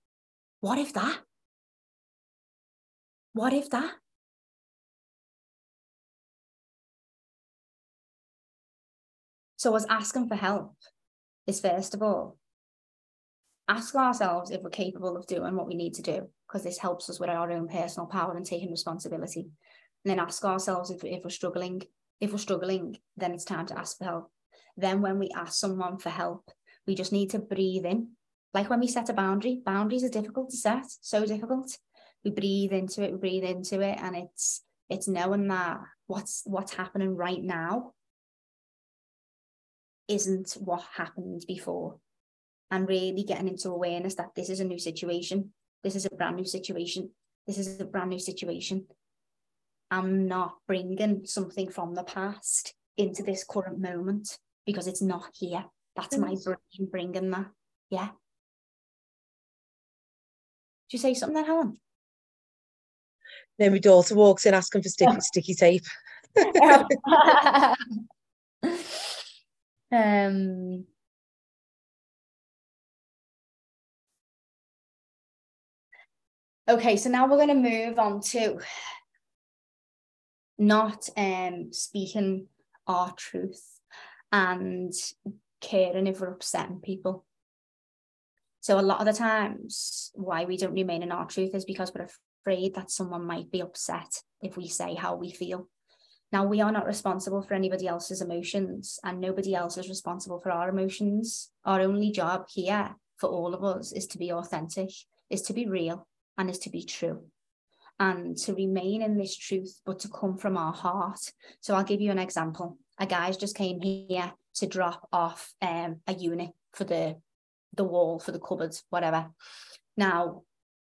What if that? What if that? So, us asking for help is first of all, ask ourselves if we're capable of doing what we need to do, because this helps us with our own personal power and taking responsibility. And then ask ourselves if, if we're struggling. If we're struggling, then it's time to ask for help. Then, when we ask someone for help, we just need to breathe in. Like when we set a boundary, boundaries are difficult to set, so difficult. We breathe into it, we breathe into it, and it's it's knowing that what's what's happening right now isn't what happened before and really getting into awareness that this is a new situation. This is a brand new situation. This is a brand new situation. I'm not bringing something from the past into this current moment because it's not here. That's my brain bringing that. Yeah. Did you say something there helen? Then my daughter walks in asking for sticky, sticky tape. Um, okay, so now we're going to move on to not um, speaking our truth and caring if we're upsetting people. So a lot of the times why we don't remain in our truth is because we're afraid that someone might be upset if we say how we feel. Now, we are not responsible for anybody else's emotions, and nobody else is responsible for our emotions. Our only job here for all of us is to be authentic, is to be real, and is to be true. And to remain in this truth, but to come from our heart. So, I'll give you an example. A guy's just came here to drop off um, a unit for the the wall, for the cupboard, whatever. Now,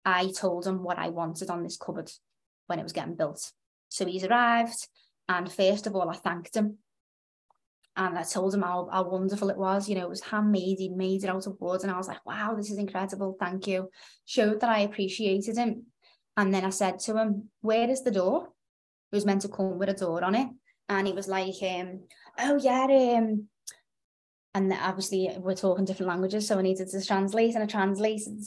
I told him what I wanted on this cupboard when it was getting built. So he's arrived. And first of all, I thanked him. And I told him how, how wonderful it was. You know, it was handmade, he made it out of wood. And I was like, wow, this is incredible. Thank you. Showed that I appreciated him. And then I said to him, where is the door? It was meant to come with a door on it. And he was like, um, oh, yeah. Um, and obviously, we're talking different languages. So I needed to translate. And I translated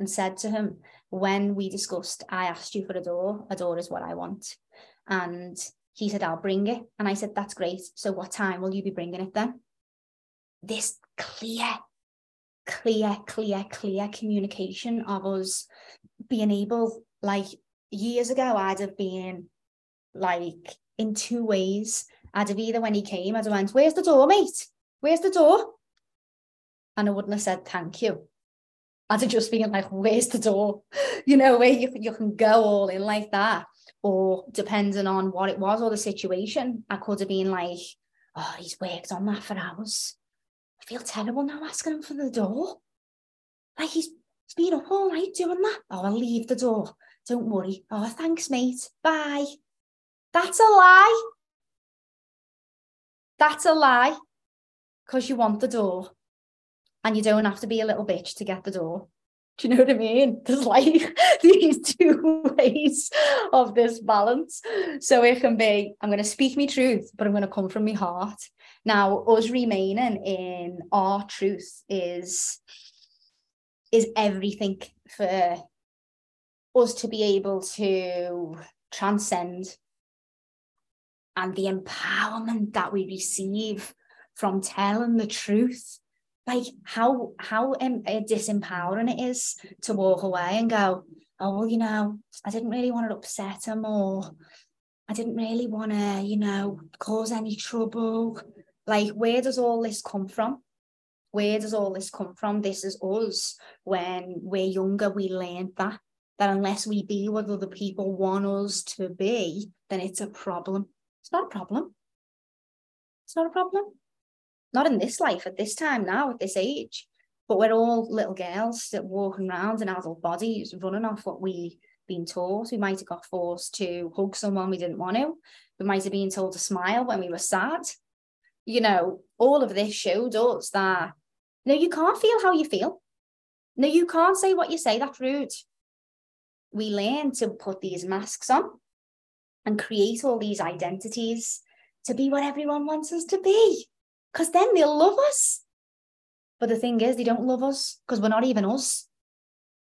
and said to him, when we discussed, I asked you for a door. A door is what I want. And he said, I'll bring it. And I said, That's great. So what time will you be bringing it then? This clear, clear, clear, clear communication of us being able, like years ago, I'd have been like in two ways. I'd have either when he came, I'd have went, Where's the door, mate? Where's the door? and I wouldn't have said thank you. I'd have just been like, where's the door? You know, where you, you can go all in like that. Or depending on what it was or the situation, I could have been like, oh, he's worked on that for hours. I feel terrible now asking him for the door. Like he's, he's been up all night doing that. Oh, I'll leave the door. Don't worry. Oh, thanks, mate. Bye. That's a lie. That's a lie. Because you want the door. And you don't have to be a little bitch to get the door. Do you know what I mean? There's like these two ways of this balance. So it can be, I'm going to speak my truth, but I'm going to come from my heart. Now, us remaining in our truth is is everything for us to be able to transcend and the empowerment that we receive from telling the truth like how how um, disempowering it is to walk away and go oh well you know i didn't really want to upset him or i didn't really want to you know cause any trouble. Like where does all this come from? Where does all this come from? This is us when we're younger we learned that that unless we be what other people want us to be then it's a problem. It's not a problem. It's not a problem not in this life at this time now at this age but we're all little girls walking around in adult bodies running off what we been taught. We might have got forced to hug someone we didn't want to. We might have been told to smile when we were sad. You know all of this showed us that no you can't feel how you feel. No you can't say what you say that's rude we learn to put these masks on and create all these identities to be what everyone wants us to be because then they'll love us. But the thing is, they don't love us because we're not even us.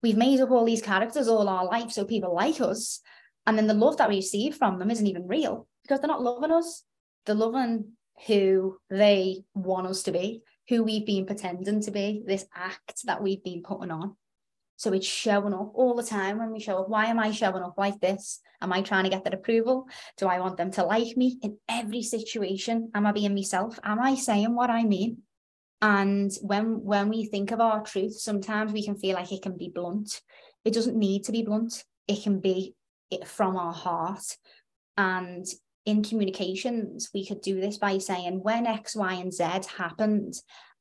We've made up all these characters all our life so people like us. And then the love that we receive from them isn't even real because they're not loving us. They're loving who they want us to be, who we've been pretending to be, this act that we've been putting on. So it's showing up all the time when we show up. Why am I showing up like this? Am I trying to get that approval? Do I want them to like me in every situation? Am I being myself? Am I saying what I mean? And when when we think of our truth, sometimes we can feel like it can be blunt. It doesn't need to be blunt. It can be it from our heart. And in communications, we could do this by saying, when X, Y, and Z happened,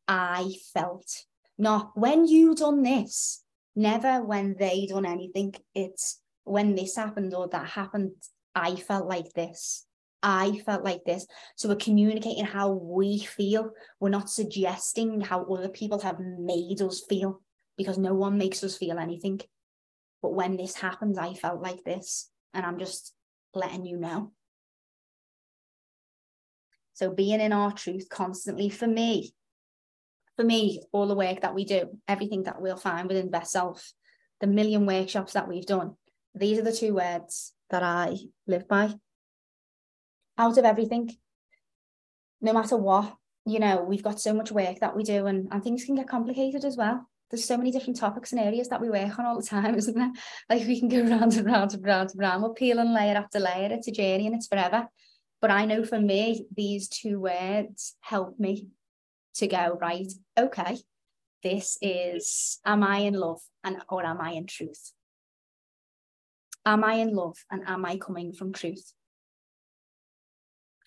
I felt. Not when you done this, never when they done anything. It's when this happened or that happened, I felt like this. I felt like this. So we're communicating how we feel. We're not suggesting how other people have made us feel because no one makes us feel anything. But when this happens, I felt like this. And I'm just letting you know. So being in our truth constantly for me for me, all the work that we do, everything that we'll find within Best Self, the million workshops that we've done, these are the two words that I live by. Out of everything, no matter what, you know, we've got so much work that we do, and, and things can get complicated as well. There's so many different topics and areas that we work on all the time, isn't there? Like we can go round and round and round and round. We're peeling layer after layer. It's a journey and it's forever. But I know for me, these two words help me to go, right, okay, this is, am I in love and or am I in truth? Am I in love and am I coming from truth?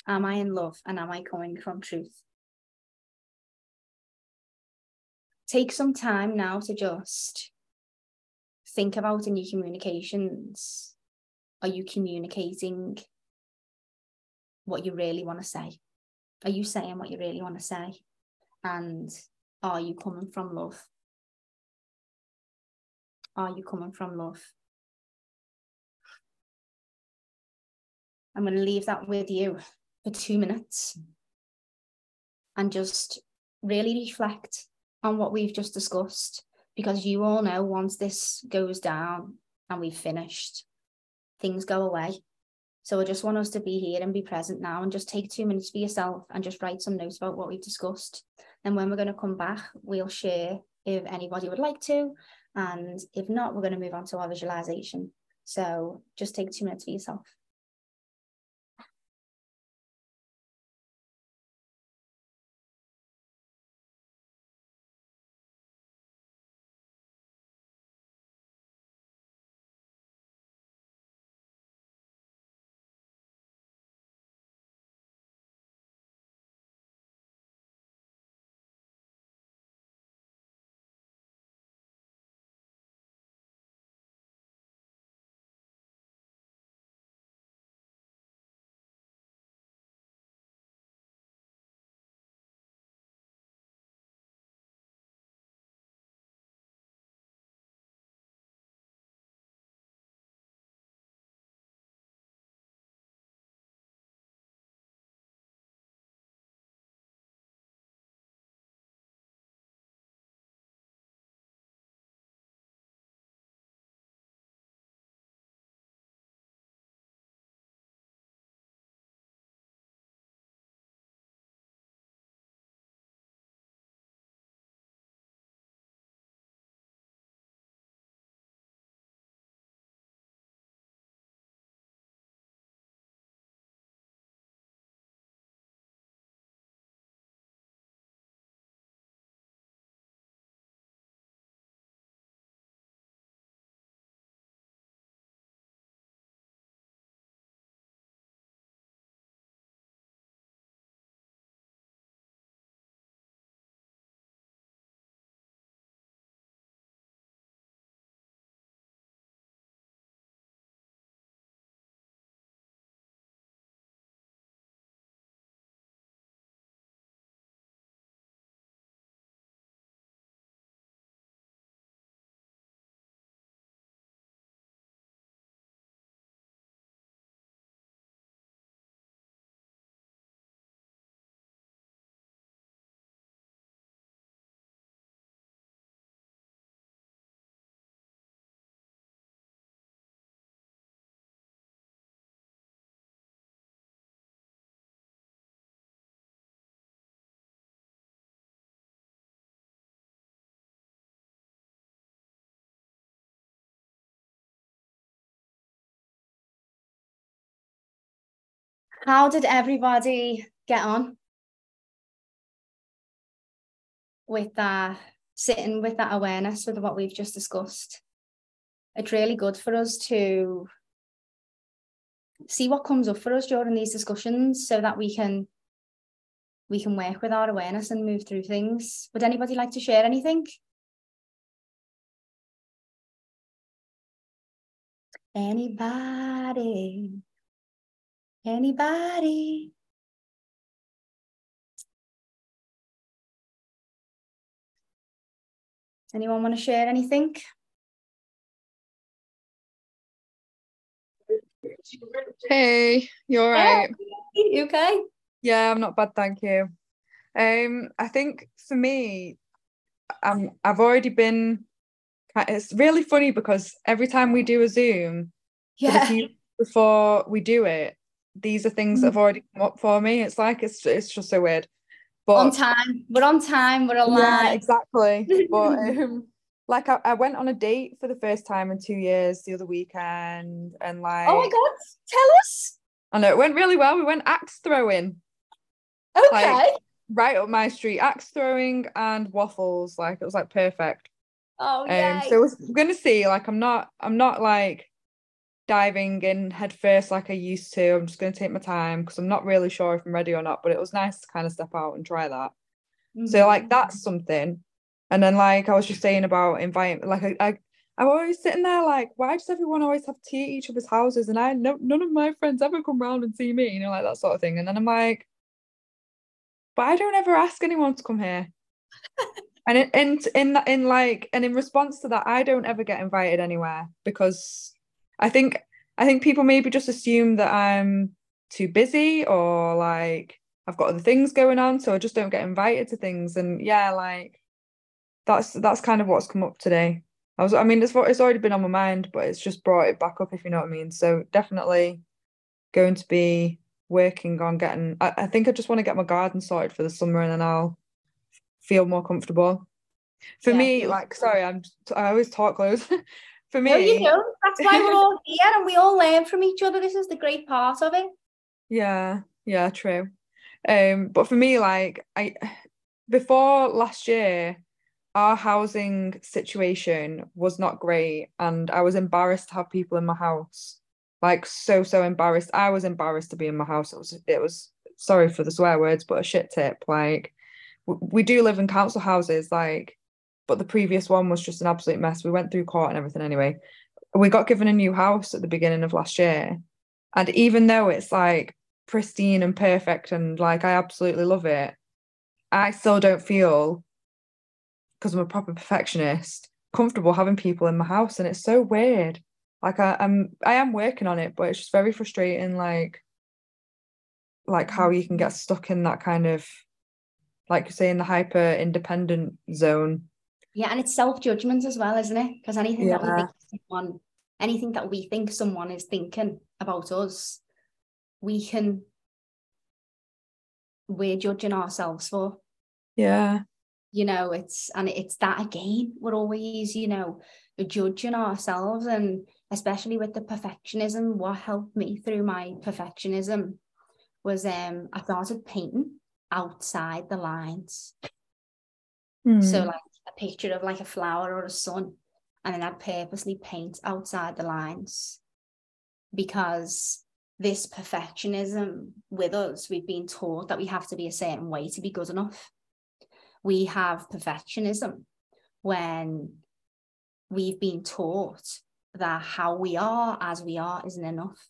Am I in love and am I coming from truth? Take some time now to just think about in your communications. Are you communicating what you really want to say? Are you saying what you really want to say? And are you coming from love? Are you coming from love? I'm going to leave that with you for two minutes and just really reflect on what we've just discussed because you all know once this goes down and we've finished, things go away. So I just want us to be here and be present now and just take two minutes for yourself and just write some notes about what we've discussed. And when we're going to come back, we'll share if anybody would like to. And if not, we're going to move on to our visualization. So just take two minutes for yourself. How did everybody get on with that, sitting with that awareness with what we've just discussed? It's really good for us to see what comes up for us during these discussions so that we can we can work with our awareness and move through things. Would anybody like to share anything? Anybody? Anybody? Anyone want to share anything? Hey, you're all right? You okay? Yeah, I'm not bad, thank you. Um, I think for me, um, I've already been. It's really funny because every time we do a Zoom, Yeah. before we do it, these are things that have already come up for me. It's like it's it's just so weird. But on time. We're on time. We're alive. yeah, exactly. But um, like I, I went on a date for the first time in two years the other weekend, and like oh my god! Tell us. I know it went really well. We went axe throwing. Okay. Like, right up my street, axe throwing and waffles. Like it was like perfect. oh Um, yeah. so we're gonna see. Like I'm not, I'm not like diving in head first like I used to. I'm just gonna take my time because I'm not really sure if I'm ready or not. But it was nice to kind of step out and try that. So mm-hmm. like that's something. And then like I was just saying about inviting, like I, I I'm always sitting there like, why does everyone always have tea at each other's houses? And I no none of my friends ever come round and see me, you know, like that sort of thing. And then I'm like, but I don't ever ask anyone to come here. and in in in in like and in response to that, I don't ever get invited anywhere because I think I think people maybe just assume that I'm too busy or like I've got other things going on, so I just don't get invited to things. And yeah, like that's that's kind of what's come up today. I was I mean it's it's already been on my mind, but it's just brought it back up if you know what I mean. So definitely going to be working on getting I, I think I just want to get my garden sorted for the summer and then I'll feel more comfortable. For Yeah. me, like sorry, I'm I always talk loads. for me, No, you don't. That's why we're all here and we all learn from each other. This is the great part of it. Yeah, yeah, true. Um, but for me, like I before last year, our housing situation was not great, and I was embarrassed to have people in my house. Like so, so embarrassed. I was embarrassed to be in my house. It was, it was sorry for the swear words, but a shit tip. Like we do live in council houses, like, but the previous one was just an absolute mess. We went through court and everything anyway. We got given a new house at the beginning of last year. And even though it's like pristine and perfect and like I absolutely love it, I still don't feel because I'm a proper perfectionist comfortable having people in my house and it's so weird. Like I, I'm I am working on it, but it's just very frustrating like like how you can get stuck in that kind of like you say in the hyper independent zone. Yeah, and it's self-judgment as well, isn't it? Because anything that we think someone, anything that we think someone is thinking about us, we can we're judging ourselves for. Yeah. you know it's and it's that again we're always you know judging ourselves and especially with the perfectionism what helped me through my perfectionism was um I started painting outside the lines so Hmm. like a picture of like a flower or a sun and then I'd purposely paint outside the lines because this perfectionism with us we've been taught that we have to be a certain way to be good enough we have perfectionism when we've been taught that how we are as we are isn't enough.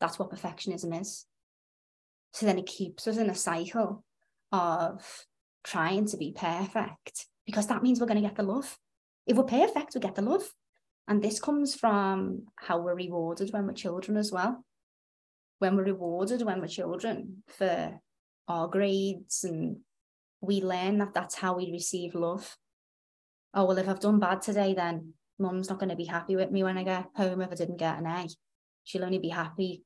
That's what perfectionism is. So then it keeps us in a cycle of trying to be perfect because that means we're going to get the love. If we're perfect, we get the love. And this comes from how we're rewarded when we're children as well. When we're rewarded when we're children for our grades and we learn that that's how we receive love. Oh, well, if I've done bad today, then mum's not going to be happy with me when I get home if I didn't get an A. She'll only be happy.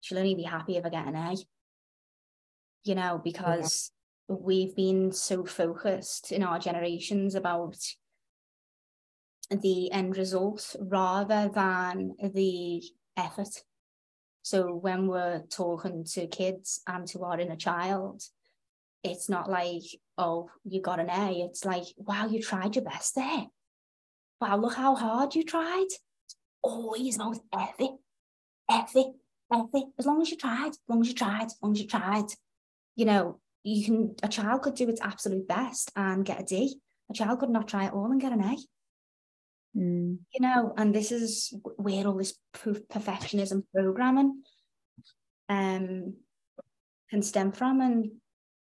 She'll only be happy if I get an A. You know, because we've been so focused in our generations about the end result rather than the effort So when we're talking to kids and to our inner child, it's not like, oh, you got an A. It's like, wow, you tried your best there. Wow, look how hard you tried. Always most effort, effort, effort. As long as you tried, as long as you tried, as long as you tried. You know, you can, a child could do its absolute best and get a D. A child could not try at all and get an A. Mm. You know, and this is where all this perfectionism programming um can stem from. And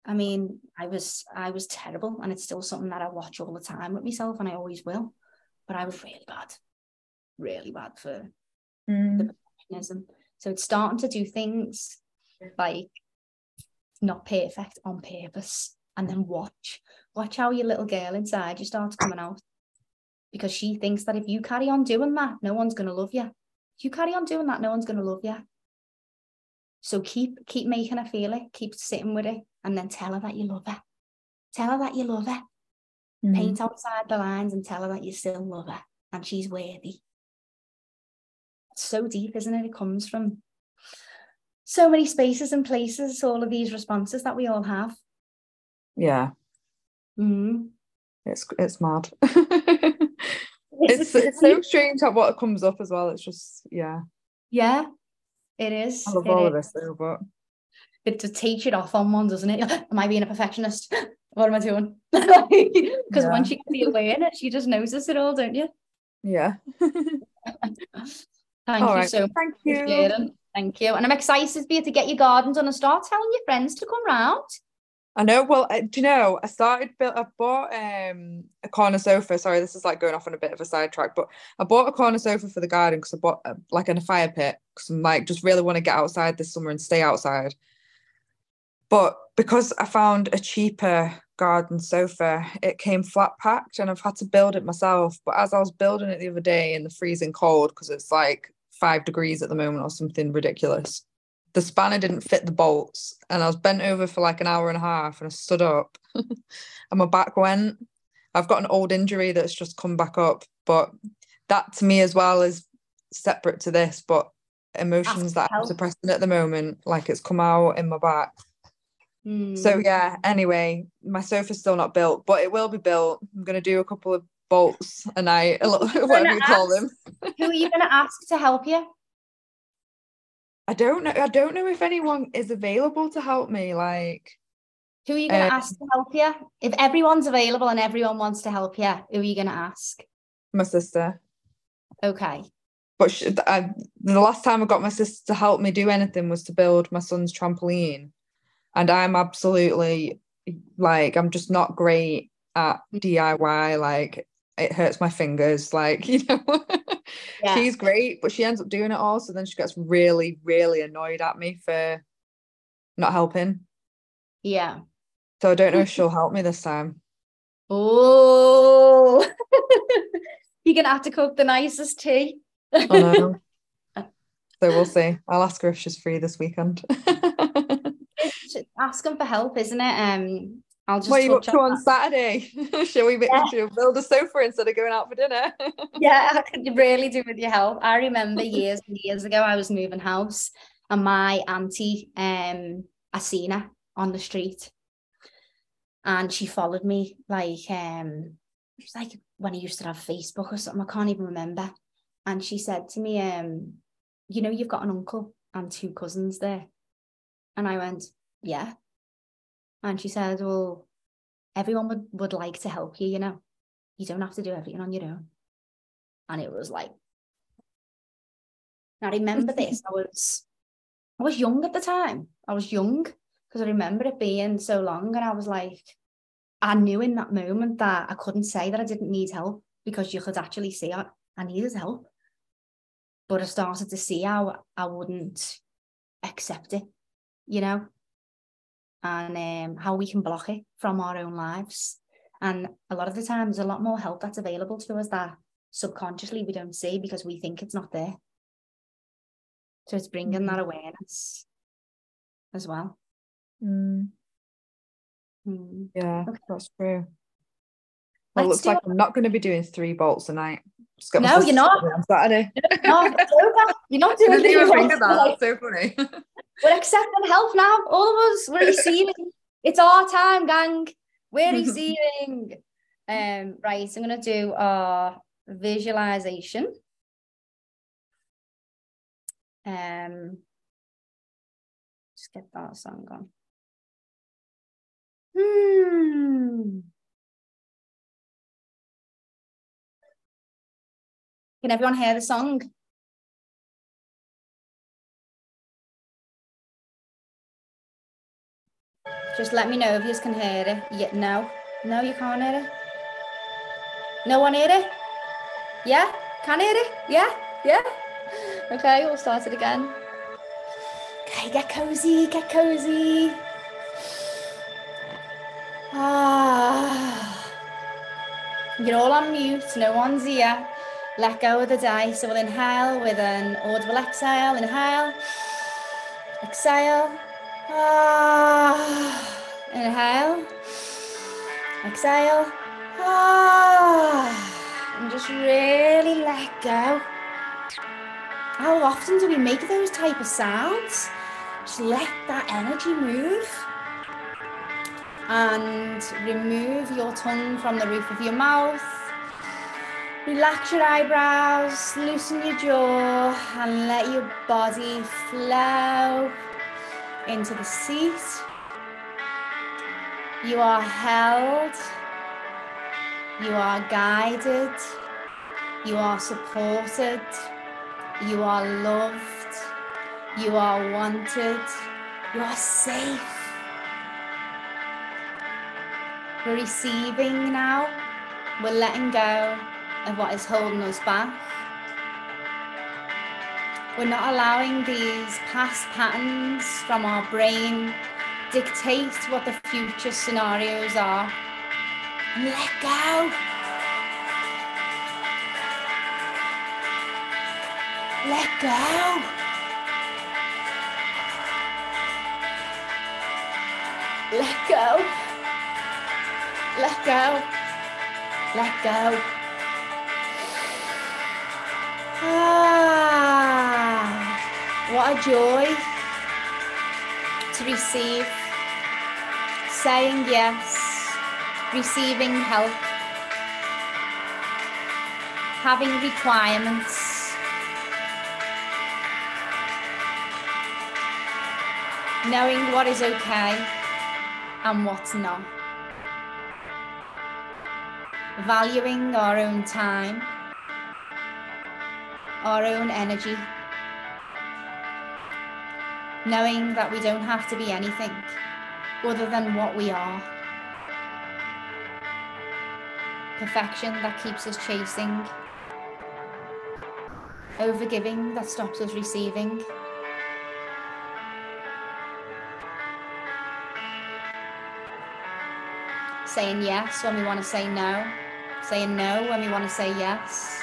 I mean, I was I was terrible, and it's still something that I watch all the time with myself, and I always will. But I was really bad, really bad for mm. the perfectionism. So it's starting to do things like not perfect on purpose, and then watch watch how your little girl inside you starts coming out because she thinks that if you carry on doing that, no one's going to love you. If you carry on doing that, no one's going to love you. So keep keep making her feel it, keep sitting with it, and then tell her that you love her. Tell her that you love her. Mm-hmm. Paint outside the lines and tell her that you still love her and she's worthy. It's so deep, isn't it? It comes from so many spaces and places, all of these responses that we all have. Yeah. Mm. It's it's mad. it's it's so strange how what comes up as well. It's just yeah. Yeah, it is. I love it all is. of this though, but it to teach it off on one, doesn't it? Am I being a perfectionist? What am I doing? Because Yeah. once you away in it, she just notices it all, don't you? yeah. Thank All you right. so much Thank you. Thank you. And I'm excited for you to get your garden done and start telling your friends to come round. I know. Well, do you know? I started. built. I bought um a corner sofa. Sorry, this is like going off on a bit of a sidetrack, but I bought a corner sofa for the garden because I bought uh, like in a fire pit because I'm like just really want to get outside this summer and stay outside. But because I found a cheaper garden sofa, it came flat packed, and I've had to build it myself. But as I was building it the other day in the freezing cold, because it's like five degrees at the moment or something ridiculous, the spanner didn't fit the bolts and I was bent over for like an hour and a half and I stood up and my back went. I've got an old injury that's just come back up, but that to me as well is separate to this, but emotions that I'm suppressing at the moment, like it's come out in my back. Hmm. So yeah, anyway, my sofa's still not built, but it will be built. I'm gonna do a couple of bolts a night, a little, whatever you call them. who are you going to ask to help you? I don't know. I don't know if anyone is available to help me. Like, Who are you going to Um, ask to help you? If everyone's available and everyone wants to help you, who are you going to ask? my sister. Okay. But she, I, the last time I got my sister to help me do anything was to build my son's trampoline, and I'm absolutely like I'm just not great at DIY. Like it hurts my fingers. Like you know, Yeah. she's great, but she ends up doing it all. So then she gets really, really annoyed at me for not helping. Yeah. So I don't know if she'll help me this time. Oh, you're going to have to cook the nicest tea. I know. so we'll see. I'll ask her if she's free this weekend. Asking for help, isn't it? Um, I'll just what are you up to on Saturday? shall we Yeah. shall we build a sofa instead of going out for dinner? Yeah, I could really do with your help. I remember years and years ago, I was moving house, and my auntie, um, I seen her on the street, and she followed me like um, it was like when I used to have Facebook or something. I can't even remember. And she said to me, um, you know, you've got an uncle and two cousins there, and I went, yeah. And she said, well, everyone would would like to help you. You know, you don't have to do everything on your own and it was like I remember this. I was I was young at the time. I was young because I remember it being so long, and I was like, I knew in that moment that I couldn't say that I didn't need help because you could actually see I, I needed help. But I started to see how I wouldn't accept it, you know, and um, how we can block it from our own lives. And a lot of the time, there's a lot more help that's available to us that subconsciously we don't see because we think it's not there. So it's bringing that awareness as well. Mm, Hmm. yeah, Okay. that's true. Well, it Let's looks do like I'm not going to be doing three bolts a night. no, you're not. On Saturday. No, you're not doing didn't even that. That's so funny. we're accepting help now. All of us, we're receiving. it's our time, gang. We're receiving. um, right, I'm gonna do our visualization. Um, just get that song on. Hmm. Can everyone hear the song? Just let me know if you can hear it. Yeah, no. No, you can't hear it. No one hear it? Yeah? Can hear it? Yeah? Yeah? Okay, we'll start it again. Okay, get cozy, get cozy. Ah. You're all on mute, no one's here. Let go of the dice. So we'll inhale with an audible exhale. Inhale. Exhale. Ah. Inhale. Exhale. Ah. And just really let go. How often do we make those type of sounds? Just let that energy move. And remove your tongue from the roof of your mouth. Relax your eyebrows, loosen your jaw, and let your body flow into the seat. You are held, you are guided, you are supported, you are loved, you are wanted, you are safe. We're receiving now, we're letting go of what is holding us back. We're not allowing these past patterns from our brain dictate what the future scenarios are. Let go. Let go. Let go. Let go. Let go. Ah, what a joy to receive, saying yes, receiving help, having requirements, knowing what is okay and what's not, valuing our own time our own energy, knowing that we don't have to be anything other than what we are. Perfection that keeps us chasing, overgiving that stops us receiving. Saying yes when we want to say no, saying no when we want to say yes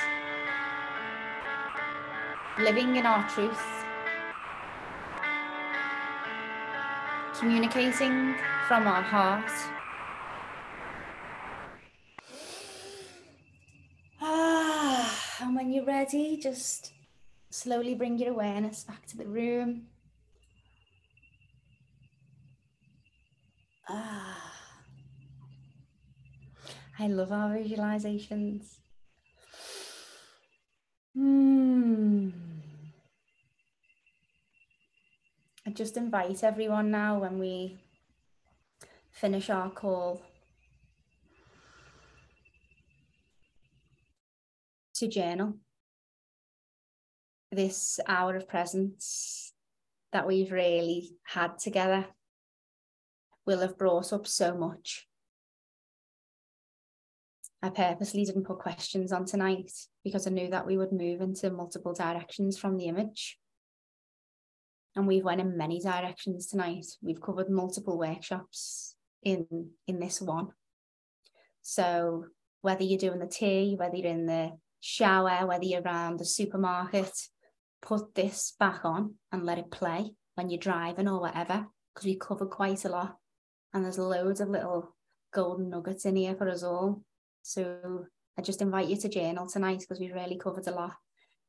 living in our truth, communicating from our heart. Ah, and when you're ready, just slowly bring your awareness back to the room. Ah, I love our visualizations. Hmm. I just invite everyone now when we finish our call to journal this hour of presence that we've really had together will have brought up so much. I purposely didn't put questions on tonight because I knew that we would move into multiple directions from the image. And we've went in many directions tonight. We've covered multiple workshops in in this one. So whether you're doing the tea, whether you're in the shower, whether you're around the supermarket, put this back on and let it play when you're driving or whatever, because we cover quite a lot. And there's loads of little golden nuggets in here for us all. So I just invite you to journal tonight because we really covered a lot.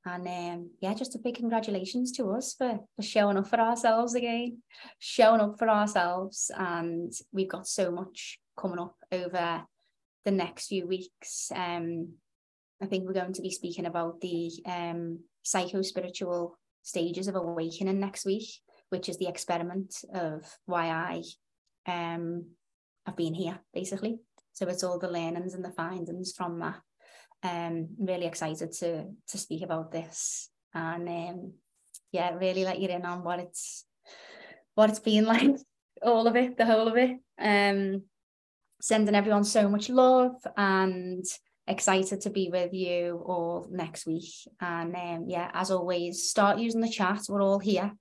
And um, yeah, just a big congratulations to us for, for showing up for ourselves again, showing up for ourselves. And we've got so much coming up over the next few weeks. Um, I think we're going to be speaking about the um, psycho spiritual stages of awakening next week, which is the experiment of why I um, have been here, basically. So it's all the learnings and the findings from that. Um, really excited to to speak about this and um, yeah, really let you in on what it's what it's been like, all of it, the whole of it. Um, sending everyone so much love and excited to be with you all next week. And um, yeah, as always, start using the chat. We're all here.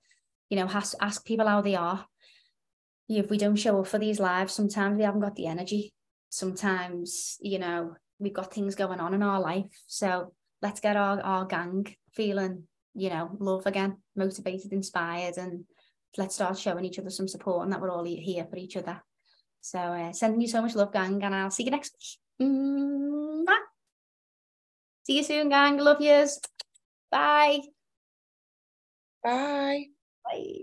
You know, has, ask people how they are. If we don't show up for these lives, sometimes we haven't got the energy. Sometimes, you know, we've got things going on in our life. So let's get our, our gang feeling, you know, love again, motivated, inspired, and let's start showing each other some support and that we're all here for each other. So uh, sending you so much love, gang, and I'll see you next week. Mm-hmm. See you soon, gang. Love yous. Bye. Bye. Bye.